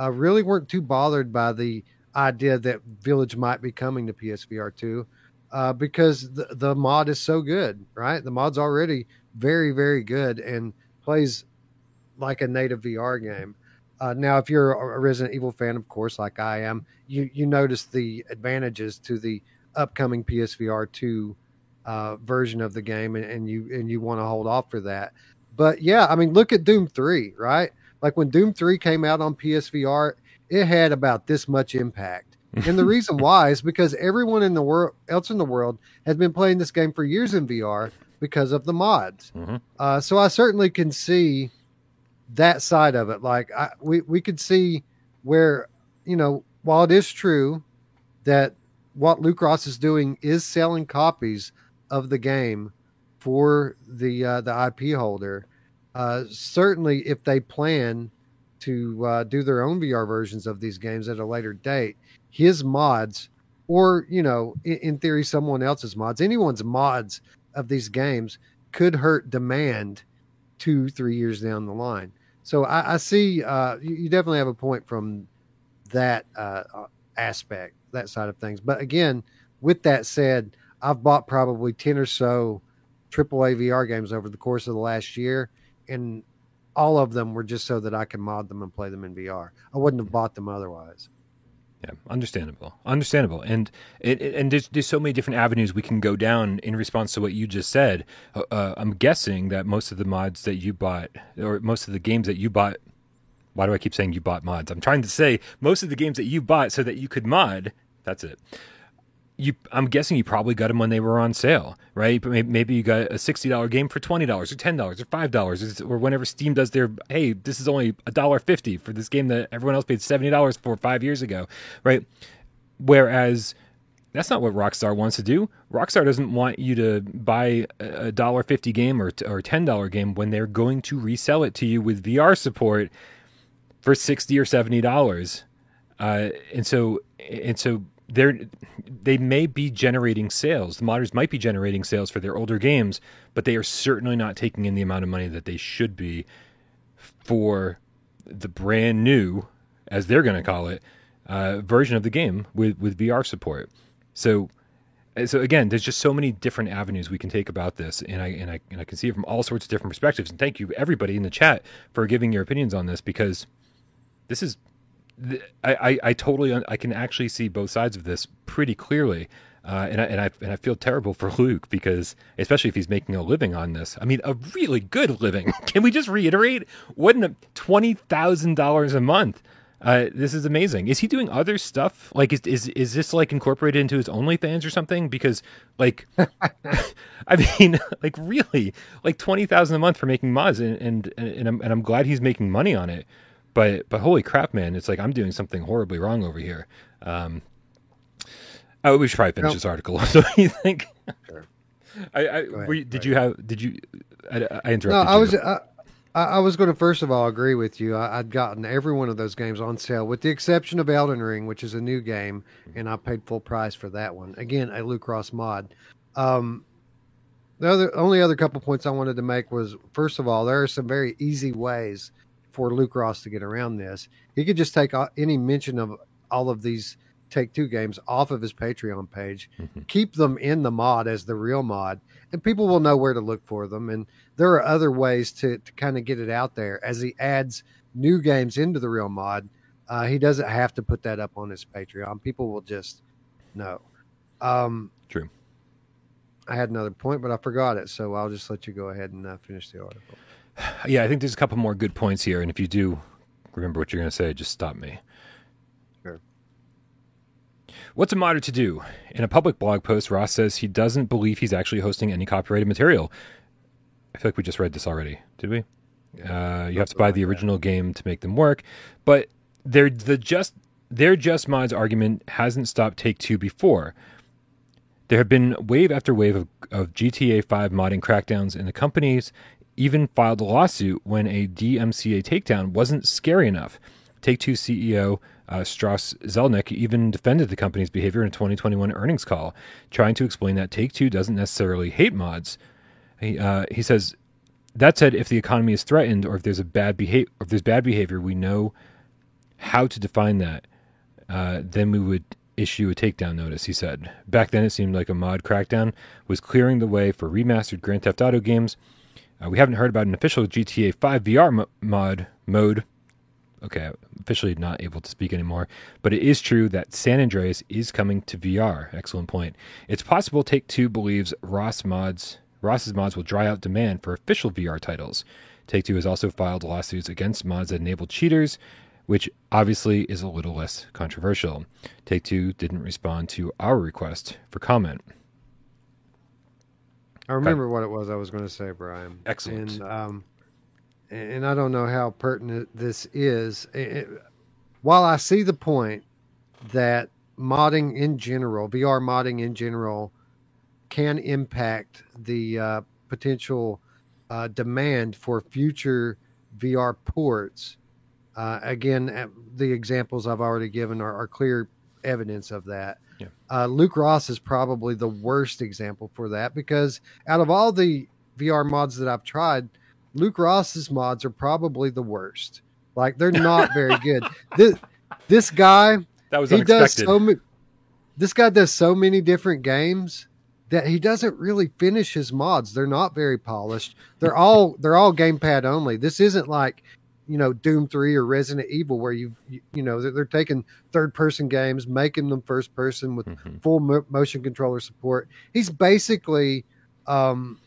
S2: uh, really weren't too bothered by the idea that Village might be coming to PSVR two, uh, because the, the mod is so good, right? The mod's already very, very good and plays like a native VR game. Uh, now, if you're a Resident Evil fan, of course, like I am, you you notice the advantages to the upcoming PSVR two uh, version of the game, and, and you and you want to hold off for that. But yeah, I mean, look at Doom three, right? Like when Doom three came out on PSVR, it had about this much impact. and the reason why is because everyone in the world else in the world has been playing this game for years in VR because of the mods. Mm-hmm. Uh, so I certainly can see that side of it. Like I, we we could see where you know while it is true that what Luke Ross is doing is selling copies of the game for the uh, the IP holder. Uh, certainly, if they plan to uh, do their own VR versions of these games at a later date, his mods, or you know, in, in theory, someone else's mods, anyone's mods of these games could hurt demand two, three years down the line. So I, I see uh, you, you, definitely have a point from that uh, uh aspect, that side of things. But again, with that said, I've bought probably 10 or so AAA VR games over the course of the last year, and all of them were just so that I can mod them and play them in VR. I wouldn't have bought them otherwise.
S1: Yeah, understandable, understandable, and it, and there's there's so many different avenues we can go down in response to what you just said. Uh, uh, I'm guessing that most of the mods that you bought, or most of the games that you bought, why do I keep saying you bought mods? I'm trying to say most of the games that you bought so that you could mod. That's it you I'm guessing you probably got them when they were on sale, right? But maybe you got a sixty dollar game for twenty dollars or ten dollars or five dollars, or whenever Steam does their hey, this is only a dollar fifty for this game that everyone else paid seventy dollars for five years ago, right? Whereas that's not what Rockstar wants to do. Rockstar doesn't want you to buy a dollar fifty game or or ten dollar game when they're going to resell it to you with VR support for sixty or seventy dollars. Uh, and so and so they're they may be generating sales. The modders might be generating sales for their older games, but they are certainly not taking in the amount of money that they should be for the brand new, as they're going to call it, uh, version of the game with with VR support. So, uh, so again, there's just so many different avenues we can take about this, and I and I and I can see it from all sorts of different perspectives. And thank you everybody in the chat for giving your opinions on this because this is I, I, I, totally I can actually see both sides of this pretty clearly, uh, and I and I and I feel terrible for Luke because especially if he's making a living on this. I mean, a really good living. Can we just reiterate? Wouldn't twenty thousand dollars a month? Uh, this is amazing. Is he doing other stuff? Like, is is is this like incorporated into his OnlyFans or something? Because, like, I mean, like, really, like twenty thousand a month for making mods, and and and I'm and I'm glad he's making money on it. But but holy crap, man! It's like I'm doing something horribly wrong over here. Um, oh, we should probably finish this article. so you think? Sure. I, I you, did you have did you I, I interrupted.
S2: No, I was I, I was going to first of all agree with you. I, I'd gotten every one of those games on sale, with the exception of Elden Ring, which is a new game, and I paid full price for that one. Again, a Luke Ross mod. Um, the other only other couple points I wanted to make was first of all, there are some very easy ways for Luke Ross to get around this. He could just take any mention of all of these Take Two games off of his Patreon page,
S1: Mhm.
S2: keep them in the mod as the real mod, and people will know where to look for them. And there are other ways to, to kind of get it out there as he adds new games into the real mod. Uh, he doesn't have to put that up on his Patreon. People will just know. Um,
S1: True.
S2: I had another point, but I forgot it. So I'll just let you go ahead and uh, finish the article.
S1: Yeah, I think there's a couple more good points here, and if you do remember what you're going to say, just stop me.
S2: Sure.
S1: What's a modder to do? In a public blog post, Ross says he doesn't believe he's actually hosting any copyrighted material. I feel like we just read this already, did we? Uh, you have to buy the original game to make them work, but they're the just their just mods argument hasn't stopped Take Two before. There have been wave after wave of, of GTA 5 modding crackdowns, and the companies even filed a lawsuit when a DMCA takedown wasn't scary enough. Take Two CEO uh, Strauss Zelnick even defended the company's behavior in a 2021 earnings call, trying to explain that Take Two doesn't necessarily hate mods. He, uh, he says, that said, if the economy is threatened or if there's a bad behavior, if there's bad behavior, we know how to define that. Uh, then we would issue a takedown notice. He said. Back then, it seemed like a mod crackdown was clearing the way for remastered Grand Theft Auto games. Uh, we haven't heard about an official GTA 5 VR mo- mod mode. Okay, officially not able to speak anymore, but it is true that San Andreas is coming to VR. Excellent point. It's possible Take Two believes Ross mods Ross's mods will dry out demand for official VR titles. Take Two has also filed lawsuits against mods that enable cheaters, which obviously is a little less controversial. Take Two didn't respond to our request for comment.
S2: I remember what it was I was going to say, Brian.
S1: Excellent.
S2: And um, and I don't know how pertinent this is. It- while I see the point that modding in general, VR modding in general, can impact the uh, potential uh, demand for future VR ports. Uh, again, the examples I've already given are, are clear evidence of that.
S1: Yeah.
S2: Uh, Luke Ross is probably the worst example for that because out of all the VR mods that I've tried, Luke Ross's mods are probably the worst. Like they're not very good. This this guy
S1: That was
S2: he does so many. This guy does so many different games that he doesn't really finish his mods. They're not very polished. They're all they're all gamepad only. This isn't like you know Doom Three or Resident Evil where you you, you know they're, they're taking third person games, making them first person with
S1: Mhm.
S2: full mo- motion controller support. He's basically um,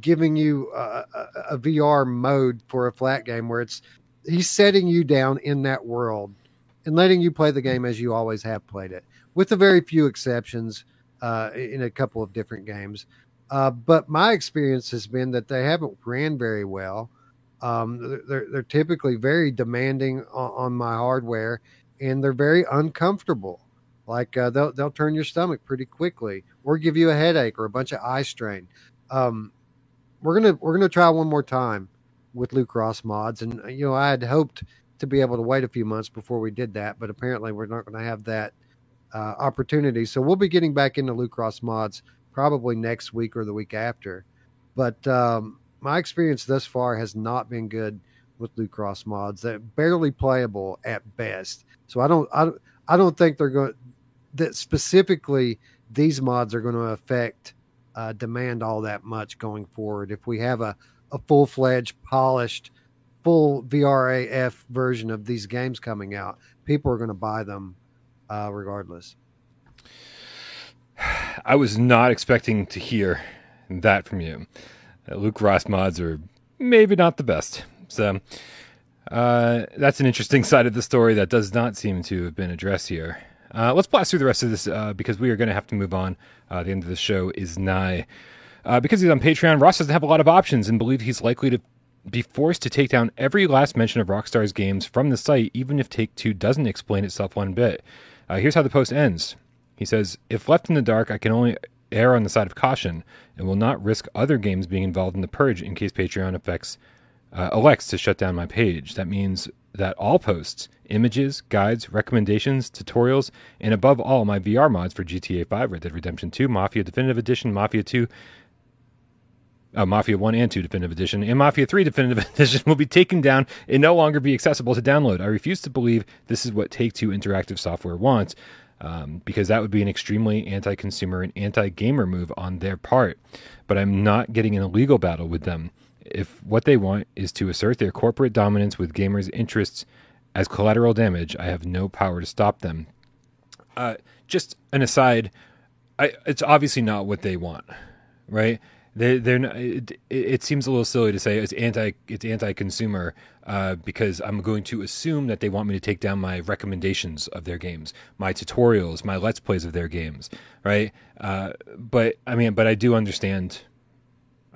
S2: giving you a, a, a VR mode for a flat game where it's he's setting you down in that world and letting you play the game as you always have played it, with a very few exceptions uh, in a couple of different games. Uh, but my experience has been that they haven't ran very well. Um, they're, they're typically very demanding on, on my hardware, and they're very uncomfortable. Like uh, they'll they'll turn your stomach pretty quickly, or give you a headache or a bunch of eye strain. Um, we're gonna we're gonna try one more time with Luke Ross mods, and uh, you know I had hoped to be able to wait a few months before we did that, but apparently we're not going to have that uh, opportunity. So we'll be getting back into Luke Ross mods probably next week or the week after. But um, my experience thus far has not been good with Luke Ross mods. They're barely playable at best. So I don't I I don't think they're going that specifically these mods are going to affect uh, demand all that much going forward. If we have a, a full fledged, polished, full VRAF version of these games coming out, people are going to buy them uh, regardless.
S1: I was not expecting to hear that from you. Uh, Luke Ross mods are maybe not the best. So uh, that's an interesting side of the story that does not seem to have been addressed here. Uh, let's blast through the rest of this uh, because we are going to have to move on. Uh, the end of the show is nigh. Uh, because he's on Patreon, Ross doesn't have a lot of options and believe he's likely to be forced to take down every last mention of Rockstar's games from the site, even if Take Two doesn't explain itself one bit. Here's how the post ends. He says, "If left in the dark, I can only err on the side of caution and will not risk other games being involved in the purge in case Patreon affects, uh, elects to shut down my page. That means that all posts, images, guides, recommendations, tutorials, and above all, my VR mods for GTA 5, Red Dead Redemption 2, Mafia Definitive Edition, Mafia 2, uh, Mafia 1 and 2 Definitive Edition, and Mafia 3 Definitive Edition will be taken down and no longer be accessible to download. I refuse to believe this is what Take Two Interactive Software wants, um, because that would be an extremely anti consumer and anti gamer move on their part. But I'm not getting in a legal battle with them. If what they want is to assert their corporate dominance with gamers' interests as collateral damage, I have no power to stop them. Uh, just an aside, I, it's obviously not what they want, right? They, they're not, it, it, seems a little silly to say it's anti it's anti consumer uh, because I'm going to assume that they want me to take down my recommendations of their games, my tutorials, my let's plays of their games, right? Uh, but I mean, but I do understand.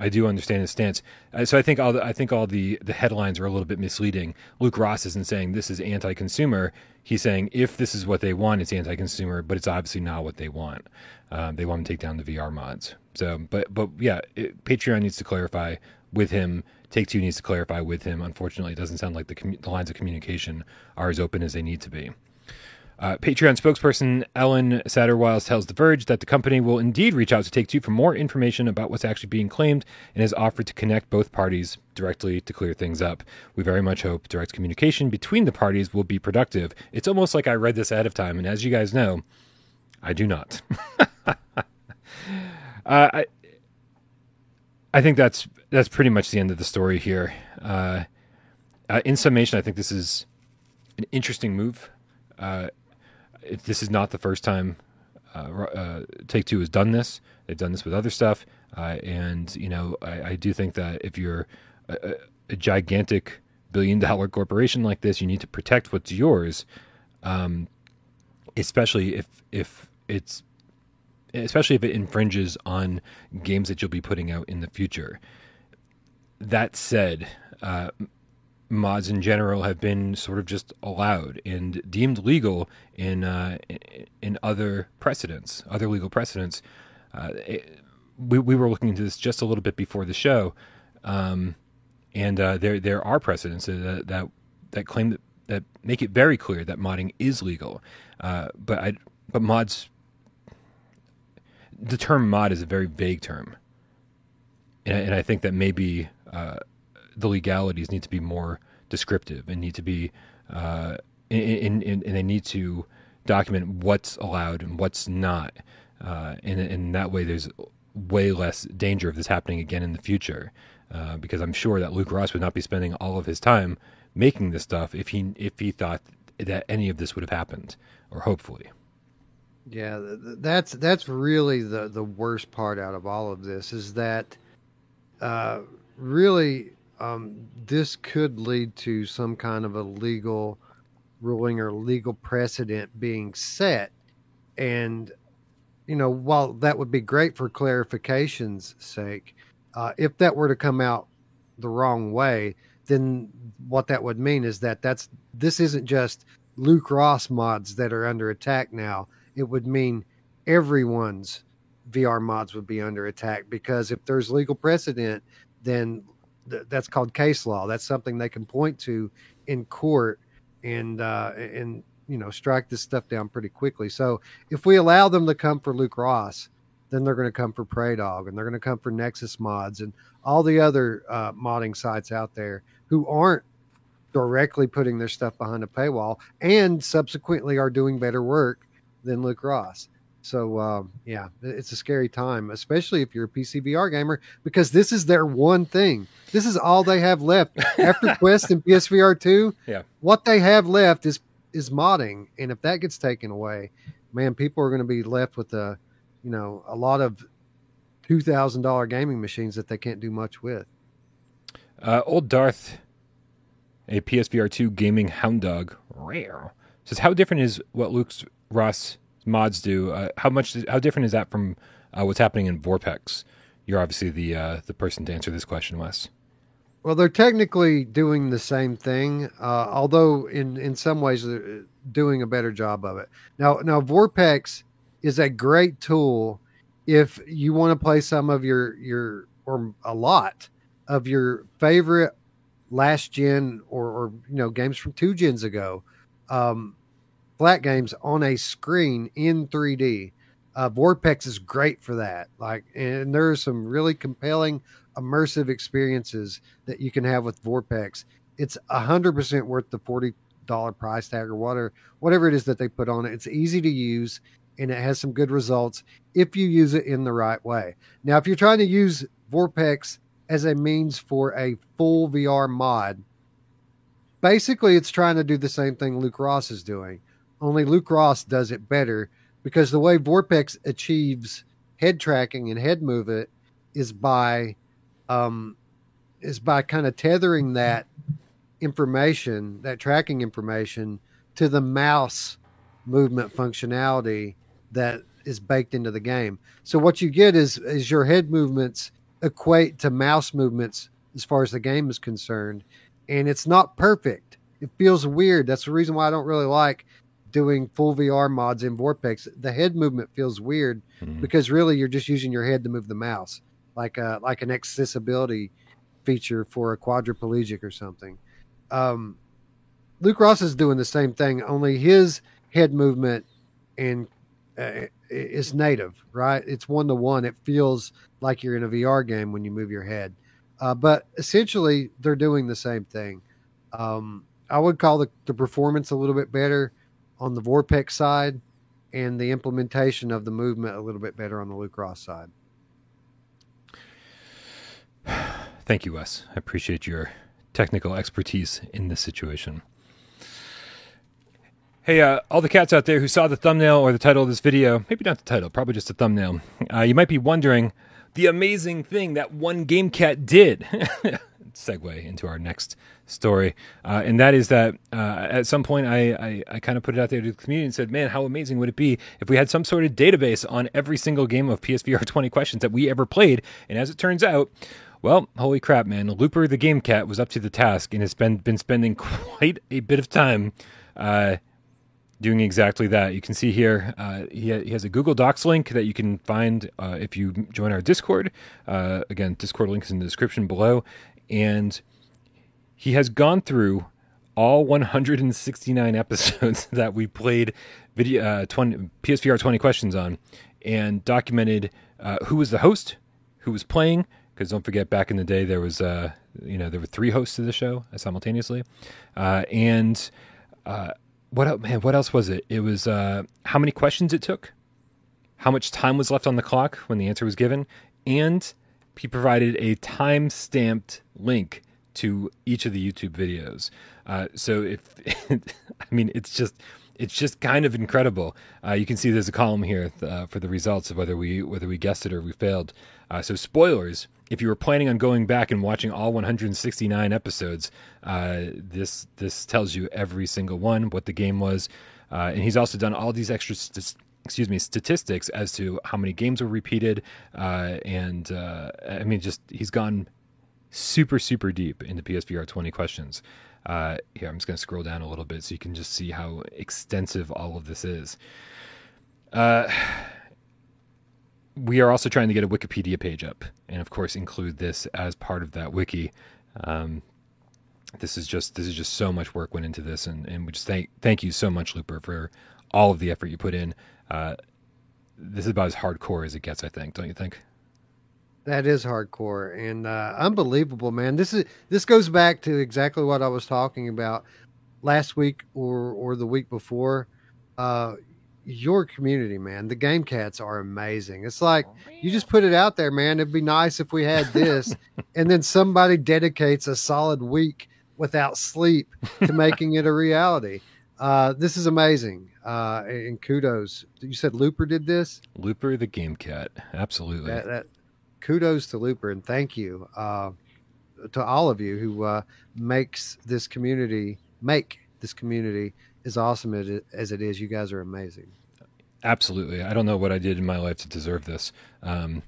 S1: I do understand his stance. Uh, so I think all the, I think all the the headlines are a little bit misleading. Luke Ross isn't saying this is anti-consumer. He's saying if this is what they want, it's anti-consumer, but it's obviously not what they want. Um, they want to take down the VR mods. So, but but yeah, it, Patreon needs to clarify with him. Take Two needs to clarify with him. Unfortunately, it doesn't sound like the, commu- the lines of communication are as open as they need to be. Uh, Patreon spokesperson Ellen Satterwhite tells The Verge that the company will indeed reach out to Take Two for more information about what's actually being claimed and has offered to connect both parties directly to clear things up. We very much hope direct communication between the parties will be productive. It's almost like I read this ahead of time, and as you guys know, I do not. uh, I, I think that's that's pretty much the end of the story here. Uh, uh, in summation, I think this is an interesting move. Uh, this is not the first time uh, uh, Take Two has done this. They've done this with other stuff, and you know, I, I, do think that if you're a, a gigantic billion-dollar corporation like this, you need to protect what's yours. Um, especially if if it's especially if it infringes on games that you'll be putting out in the future. That said, uh, mods in general have been sort of just allowed and deemed legal in uh, in other precedents, other legal precedents. Uh, it, we we were looking into this just a little bit before the show, um, and uh, there there are precedents that that, that claim that, that make it very clear that modding is legal. Uh, but I but mods the term mod is a very vague term, and, and I think that maybe uh, the legalities need to be more descriptive and need to be uh, in, and they need to document what's allowed and what's not, uh, and in that way there's way less danger of this happening again in the future. Uh, because I'm sure that Luke Ross would not be spending all of his time making this stuff if he if he thought that any of this would have happened, or hopefully.
S2: Yeah, that's that's really the the worst part out of all of this is that uh, really um, this could lead to some kind of a legal ruling or legal precedent being set, and you know while that would be great for clarification's sake, uh, if that were to come out the wrong way, then what that would mean is that that's this isn't just Luke Ross mods that are under attack now. It would mean everyone's VR mods would be under attack because if there's legal precedent, then th- that's called case law. That's something they can point to in court and uh, and you know strike this stuff down pretty quickly. So if we allow them to come for Luke Ross, then they're going to come for PrayDog and they're going to come for Nexus Mods and all the other uh, modding sites out there who aren't directly putting their stuff behind a paywall and subsequently are doing better work than Luke Ross. So um, yeah, it's a scary time, especially if you're a PCVR gamer, because this is their one thing. This is all they have left after Quest and PSVR two.
S1: Yeah,
S2: what they have left is is modding, and if that gets taken away, man, people are going to be left with a, you know, a lot of two thousand dollar gaming machines that they can't do much with.
S1: Uh, old Darth, a PSVR two gaming hound dog, rare says how different is what Luke's Ross mods do. Uh, how much? How different is that from uh, what's happening in VorpX? You're obviously the uh, the person to answer this question, Wes.
S2: Well, they're technically doing the same thing, uh, although in in some ways they're doing a better job of it. Now, now VorpX is a great tool if you want to play some of your your or a lot of your favorite last gen or, or you know games from two gens ago, um, flat games on a screen in 3D. Uh, VorpX is great for that. Like, and there are some really compelling, immersive experiences that you can have with VorpX. It's a hundred percent worth the forty dollar price tag or whatever whatever it is that they put on it. It's easy to use and it has some good results if you use it in the right way. Now, if you're trying to use VorpX as a means for a full VR mod, basically it's trying to do the same thing Luke Ross is doing. Only Luke Ross does it better because the way VorpX achieves head tracking and head movement is by um, is by kind of tethering that information, that tracking information, to the mouse movement functionality that is baked into the game. So what you get is is your head movements equate to mouse movements as far as the game is concerned, and it's not perfect. It feels weird. That's the reason why I don't really like doing full VR mods in VorpX. The head movement feels weird mm-hmm. because really you're just using your head to move the mouse, like a like an accessibility feature for a quadriplegic or something. Um, Luke Ross is doing the same thing, only his head movement and uh, is native, right? It's one to one. It feels like you're in a VR game when you move your head. Uh, but essentially, they're doing the same thing. Um, I would call the, the performance a little bit better on the VorpX side and the implementation of the movement a little bit better on the Luke Ross side.
S1: Thank you, Wes. I appreciate your technical expertise in this situation. Hey, uh, all the cats out there who saw the thumbnail or the title of this video, maybe not the title, probably just the thumbnail, uh, you might be wondering the amazing thing that one game cat did. Segue into our next story, uh, and that is that uh, at some point I, I, I kind of put it out there to the community and said, "Man, how amazing would it be if we had some sort of database on every single game of PSVR 20 questions that we ever played?" And as it turns out, well, holy crap, man! Looper the Game Cat was up to the task and has been been spending quite a bit of time uh, doing exactly that. You can see here uh, he, ha- he, has a Google Docs link that you can find uh, if you join our Discord. Uh, again, Discord link is in the description below. And he has gone through all 169 episodes that we played video uh, 20, PSVR 20 questions on and documented uh, who was the host, who was playing. Because don't forget, back in the day, there was uh, you know there were three hosts to the show simultaneously, and what man? What else was it? It was uh, how many questions it took, how much time was left on the clock when the answer was given, and he provided a time stamped link to each of the YouTube videos. Uh, so if I mean, it's just it's just kind of incredible. Uh, you can see there's a column here uh, for the results of whether we whether we guessed it or we failed. Uh, so spoilers if you were planning on going back and watching all 169 episodes, uh, this this tells you every single one what the game was, uh, and he's also done all these extra. St- excuse me, statistics as to how many games were repeated, uh, and I mean, just he's gone super super deep into PSVR 20 questions. Uh, here, I'm just going to scroll down a little bit so you can just see how extensive all of this is. Uh, we are also trying to get a Wikipedia page up, and of course include this as part of that wiki. Um, this is just this is just so much work went into this, and, and we just thank thank you so much, Looper, for all of the effort you put in. Uh, this is about as hardcore as it gets, I think. Don't you think?
S2: That is hardcore and uh, unbelievable, man. This is this goes back to exactly what I was talking about last week or or the week before. Uh, your community, man. The game cats are amazing. It's like oh, you just put it out there, man. It'd be nice if we had this, and then somebody dedicates a solid week without sleep to making it a reality. Uh, this is amazing, uh, and kudos. You said Looper did this.
S1: Looper, the game cat, absolutely.
S2: That, that kudos to Looper, and thank you uh, to all of you who uh, makes this community make this community as awesome as it is. You guys are amazing.
S1: Absolutely. I don't know what I did in my life to deserve this. Um,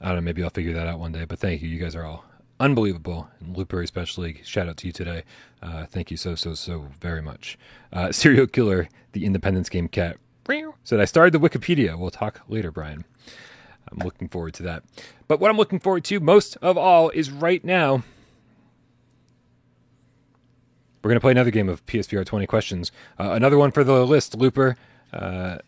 S1: I don't know. Maybe I'll figure that out one day. But thank you. You guys are all unbelievable. And Looper, especially, shout out to you today. Uh, thank you so, so, so very much. Uh, serial Killer, the Independence Game Cat, Said I started the Wikipedia. We'll talk later, Brian. I'm looking forward to that. But what I'm looking forward to most of all is right now. We're going to play another game of PSVR 20 questions. Uh, another one for the list, Looper. Uh,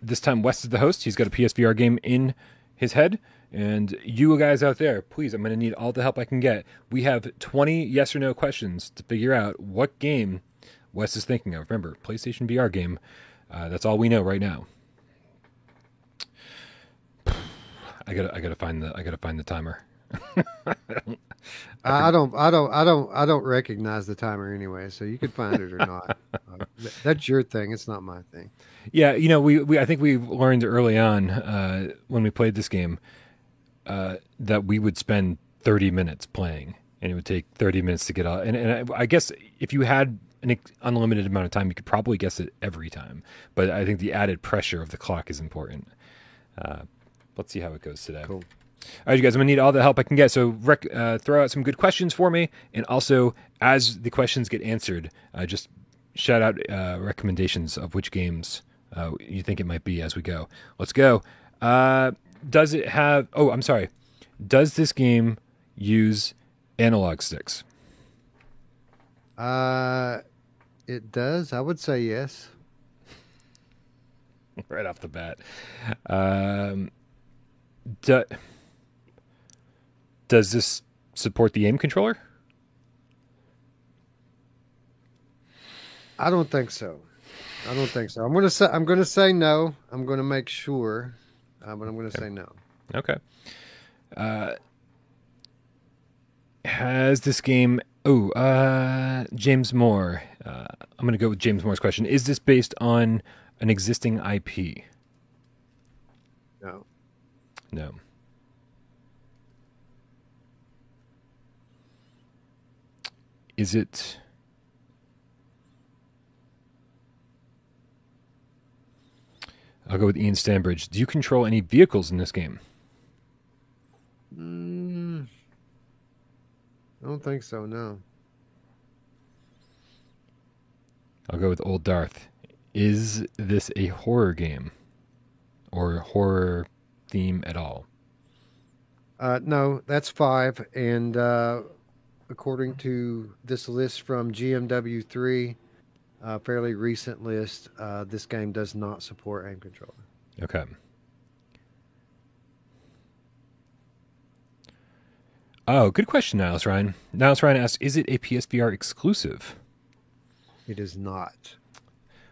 S1: this time, Wes is the host. He's got a PSVR game in his head. And you guys out there, please, I'm going to need all the help I can get. We have 20 yes or no questions to figure out what game Wes is thinking of. Remember, PlayStation VR game. Uh, that's all we know right now. I gotta, I gotta find the, I gotta find the timer.
S2: I, don't, I don't, I don't, I don't recognize the timer anyway. So you could find it or not. uh, that's your thing. It's not my thing.
S1: Yeah, you know, we, we I think we learned early on uh, when we played this game uh, that we would spend 30 minutes playing, and it would take 30 minutes to get out. And, and I, I guess if you had an unlimited amount of time, you could probably guess it every time. But I think the added pressure of the clock is important. Uh, let's see how it goes today.
S2: Cool.
S1: All right, you guys, I'm gonna need all the help I can get. So rec- uh, throw out some good questions for me, and also as the questions get answered, uh, just shout out uh, recommendations of which games uh, you think it might be as we go. Let's go. Uh, does it have? Oh, I'm sorry. Does this game use analog sticks?
S2: Uh, it does. I would say yes.
S1: right off the bat. Um, do, does this support the aim controller?
S2: I don't think so. I don't think so. I'm gonna say I'm gonna say no. I'm gonna make sure, uh, but I'm gonna okay. say no.
S1: Okay. Uh, has this game? Oh, uh, James Moore. Uh, I'm gonna go with James Moore's question. Is this based on an existing IP?
S2: No.
S1: Is it? I'll go with Ian Stanbridge. Do you control any vehicles in this game?
S2: Mm, I don't think so. No.
S1: I'll go with Old Darth. Is this a horror game, or horror theme at all?
S2: Uh, no, that's five. And uh, according to this list from GMW3, a fairly recent list, uh, this game does not support aim controller.
S1: Okay. Oh, good question, Niles Ryan. Niles Ryan asks, "Is it a PSVR exclusive?"
S2: It is not.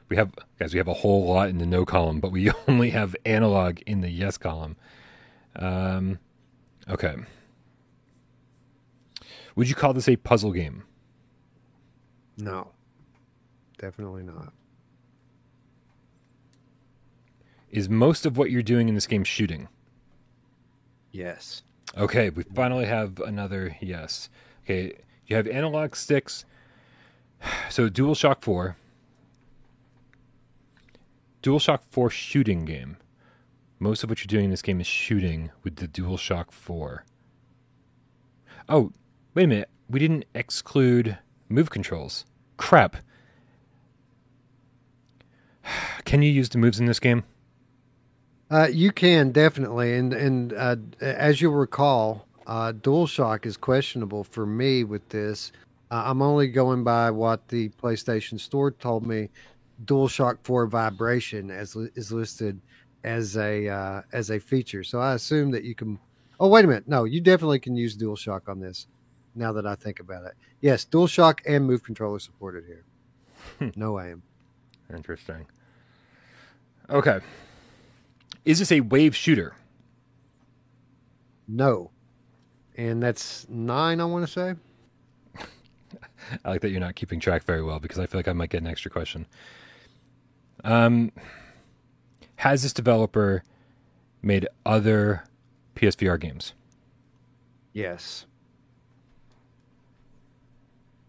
S1: We have guys. We have a whole lot in the no column, but we only have analog in the yes column. Um, okay. Would you call this a puzzle game?
S2: No. Definitely not.
S1: Is most of what you're doing in this game shooting?
S2: Yes.
S1: Okay, we finally have another yes. Okay, you have analog sticks. So DualShock 4. DualShock 4 shooting game. Most of what you're doing in this game is shooting with the DualShock 4. Oh, wait a minute. We didn't exclude move controls. Crap. Can you use the moves in this game?
S2: Uh, you can definitely, and and uh, as you'll recall, uh, DualShock is questionable for me with this. Uh, I'm only going by what the PlayStation Store told me. DualShock 4 vibration as is listed as a uh, as a feature, so I assume that you can. Oh wait a minute, no, you definitely can use DualShock on this. Now that I think about it, yes, DualShock and Move controller supported here. Hmm. no aim.
S1: Interesting. Okay. Is this a wave shooter?
S2: No. And that's nine, I want to say.
S1: I like that you're not keeping track very well because I feel like I might get an extra question. Um, has this developer made other PSVR games?
S2: Yes.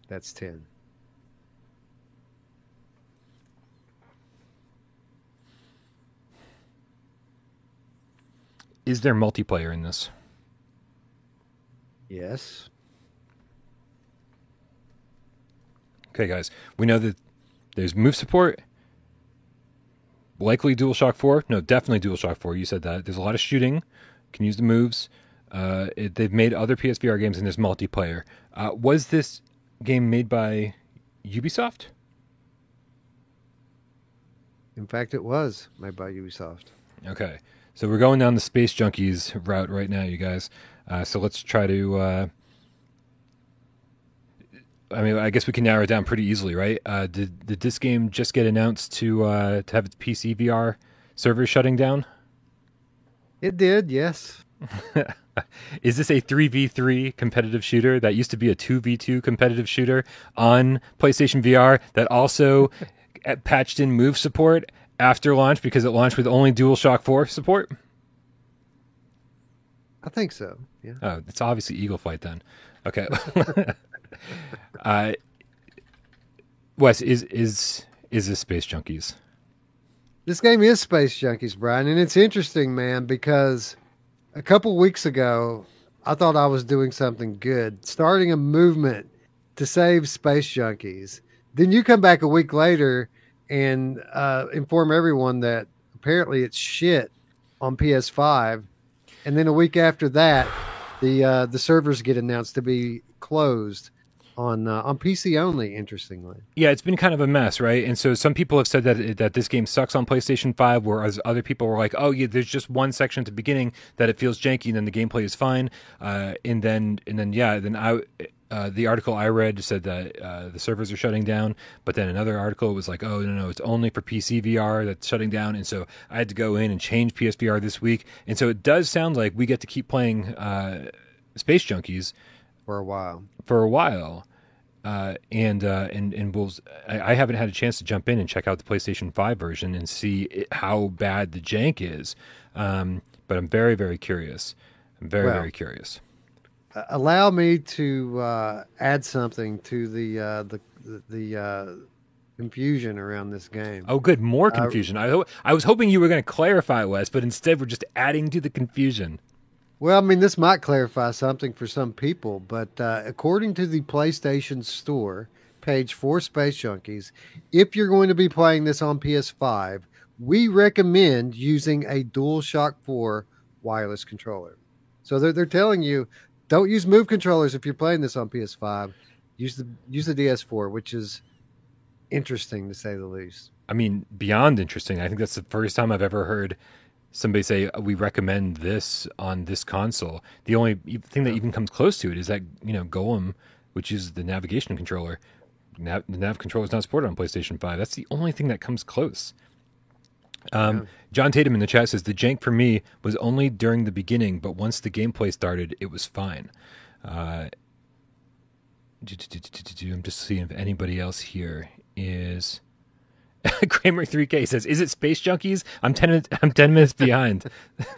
S2: That's 10.
S1: Is there multiplayer in this?
S2: Yes.
S1: Okay, guys. We know that there's move support. Likely DualShock 4. No, definitely DualShock 4. You said that. There's a lot of shooting. Can use the moves. Uh, it, they've made other PSVR games and there's multiplayer. Uh, was this game made by Ubisoft?
S2: In fact, it was made by Ubisoft.
S1: Okay, so we're going down the Space Junkies route right now, you guys. Uh, so let's try to. I mean, I guess we can narrow it down pretty easily, right? Uh, did did this game just get announced to uh, to have its PC VR servers shutting down?
S2: It did, yes.
S1: Is this a 3v3 competitive shooter that used to be a 2v2 competitive shooter on PlayStation VR that also patched in move support after launch because it launched with only DualShock 4 support?
S2: I think so. Yeah.
S1: Oh, it's obviously Eagle Flight then. Okay. uh, Wes, is is is this Space Junkies?
S2: This game is Space Junkies, Brian, and it's interesting, man, because a couple weeks ago I thought I was doing something good, starting a movement to save Space Junkies. Then you come back a week later and uh, inform everyone that apparently it's shit on PS5, and then a week after that, the uh, the servers get announced to be closed on uh, on PC only. Interestingly,
S1: yeah, it's been kind of a mess, right? And so some people have said that that this game sucks on PlayStation Five, whereas other people were like, "Oh, yeah, there's just one section at the beginning that it feels janky, and then the gameplay is fine." Uh, and then and then yeah, then I. Uh, the article I read said that uh, the servers are shutting down, but then another article was like, "Oh no, no, it's only for PC VR that's shutting down." And so I had to go in and change PSVR this week, and so it does sound like we get to keep playing uh, Space Junkies
S2: for a while.
S1: For a while, uh, and uh, and and we'll. I, I, haven't had a chance to jump in and check out the PlayStation Five version and see it, how bad the jank is. Um, but I'm very very curious. I'm very well, very curious.
S2: Allow me to uh, add something to the uh, the the. Uh, confusion around this game.
S1: Oh, good, more confusion. I I was hoping you were going to clarify, Wes, but instead we're just adding to the confusion.
S2: Well, I mean, this might clarify something for some people, but uh, according to the PlayStation Store page for Space Junkies, if you're going to be playing this on PS5, we recommend using a DualShock 4 wireless controller. So they're, they're telling you don't use move controllers if you're playing this on PS5. Use the use the DS4, which is interesting to say the least.
S1: I mean, beyond interesting. I think that's the first time I've ever heard somebody say we recommend this on this console. The only thing that even comes close to it is that you know Golem, which is the navigation controller. Nav, the nav controller is not supported on PlayStation Five. That's the only thing that comes close. Um, yeah. John Tatum in the chat says the jank for me was only during the beginning, but once the gameplay started, it was fine. Uh, I'm just seeing if anybody else here is. Kramer 3K says, "Is it Space Junkies? I'm ten minutes. I'm ten minutes behind."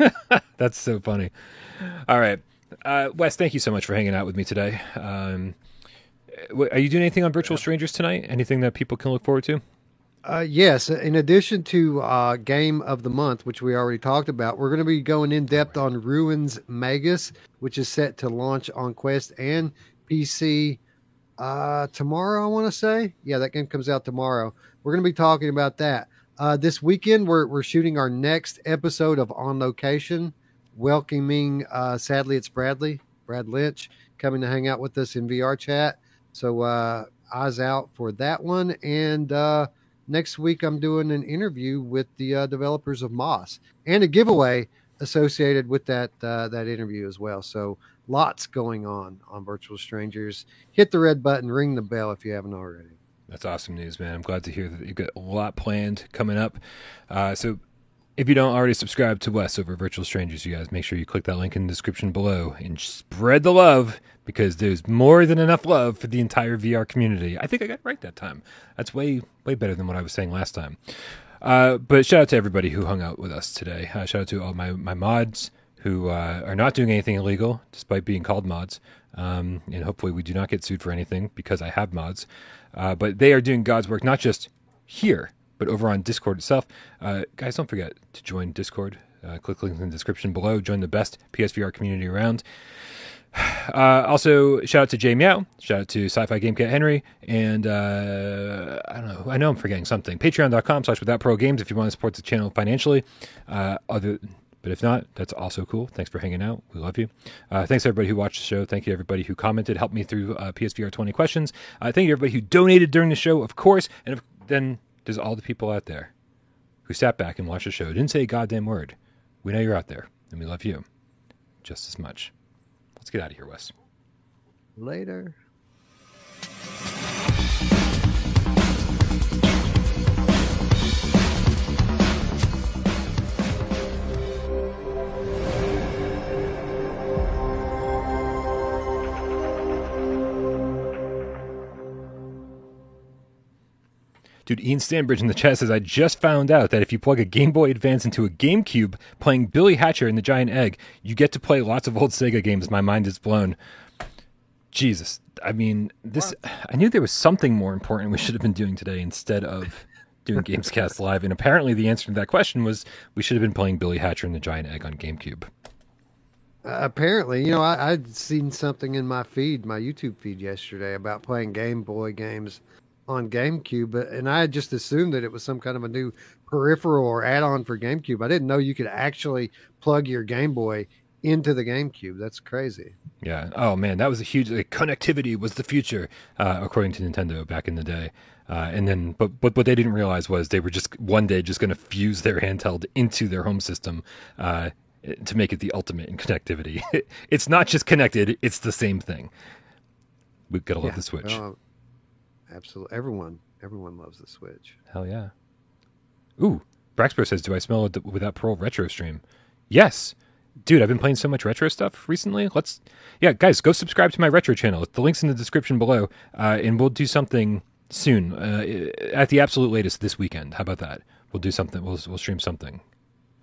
S1: That's so funny. All right, uh, Wes, thank you so much for hanging out with me today. Um, are you doing anything on Virtual Strangers tonight? Anything that people can look forward to?
S2: Uh, yes. In addition to uh, Game of the Month, which we already talked about, we're going to be going in depth on Ruins Magus, which is set to launch on Quest and PC uh, tomorrow. I want to say, yeah, that game comes out tomorrow. We're going to be talking about that. Uh, this weekend, we're, we're shooting our next episode of On Location, welcoming, uh, sadly, it's Bradley, Brad Lynch, coming to hang out with us in VR chat. So, uh, eyes out for that one. And uh, next week, I'm doing an interview with the uh, developers of Moss and a giveaway associated with that uh, that interview as well. So, lots going on on Virtual Strangers. Hit the red button, ring the bell if you haven't already.
S1: That's awesome news, man. I'm glad to hear that you've got a lot planned coming up. Uh, so, if you don't already subscribe to Wes over Virtual Strangers, you guys make sure you click that link in the description below and spread the love because there's more than enough love for the entire VR community. I think I got it right that time. That's way way better than what I was saying last time. Uh, but shout out to everybody who hung out with us today. Uh, shout out to all my my mods who uh, are not doing anything illegal despite being called mods. Um, and hopefully we do not get sued for anything because I have mods. Uh, but they are doing God's work, not just here, but over on Discord itself. Uh, guys, don't forget to join Discord. Uh, click links in the description below. Join the best PSVR community around. Uh, also, shout out to Jay Meow, shout out to Sci-Fi Game Cat Henry, and uh, I don't know. I know I'm forgetting something. Patreon.com slash Without Parole Games if you want to support the channel financially. Uh, other, but if not, that's also cool. Thanks for hanging out. We love you. Uh, thanks everybody who watched the show. Thank you everybody who commented, helped me through uh, PSVR 20 questions. Uh, thank you everybody who donated during the show, of course. And then there's all the people out there who sat back and watched the show, didn't say a goddamn word. We know you're out there, and we love you just as much. Let's get out of here, Wes.
S2: Later.
S1: Dude, Ian Stanbridge in the chat says, I just found out that if you plug a Game Boy Advance into a GameCube playing Billy Hatcher and the Giant Egg, you get to play lots of old Sega games. My mind is blown. Jesus. I mean, this. I knew there was something more important we should have been doing today instead of doing Gamescast Live. And apparently the answer to that question was we should have been playing Billy Hatcher and the Giant Egg on GameCube.
S2: Apparently, you know, I, I'd seen something in my feed, my YouTube feed yesterday about playing Game Boy games on GameCube, but and I just assumed that it was some kind of a new peripheral or add-on for GameCube. I didn't know you could actually plug your Game Boy into the GameCube. That's crazy.
S1: Yeah. Oh man, that was a huge like, connectivity was the future, uh, according to Nintendo back in the day. Uh, and then, but but what they didn't realize was they were just one day just going to fuse their handheld into their home system uh, to make it the ultimate in connectivity. it's not just connected; it's the same thing. We gotta love
S2: Yeah.
S1: the Switch.
S2: Absolutely. Everyone, everyone loves the Switch.
S1: Hell yeah. Ooh, Braxper says, "Do I smell it without Parole retro stream?" Yes, dude. I've been playing so much retro stuff recently. Let's, yeah, guys, go subscribe to my retro channel. The link's in the description below, uh, and we'll do something soon. Uh, at the absolute latest this weekend. How about that? We'll do something. We'll we'll stream something.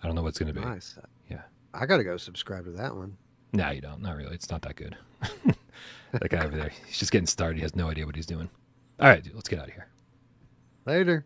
S1: I don't know what's going to be.
S2: Nice.
S1: Yeah.
S2: I got to go subscribe to that one.
S1: Nah, you don't. Not really. It's not that good. that guy over there, he's just getting started. He has no idea what he's doing. All right, dude, let's get out of here.
S2: Later.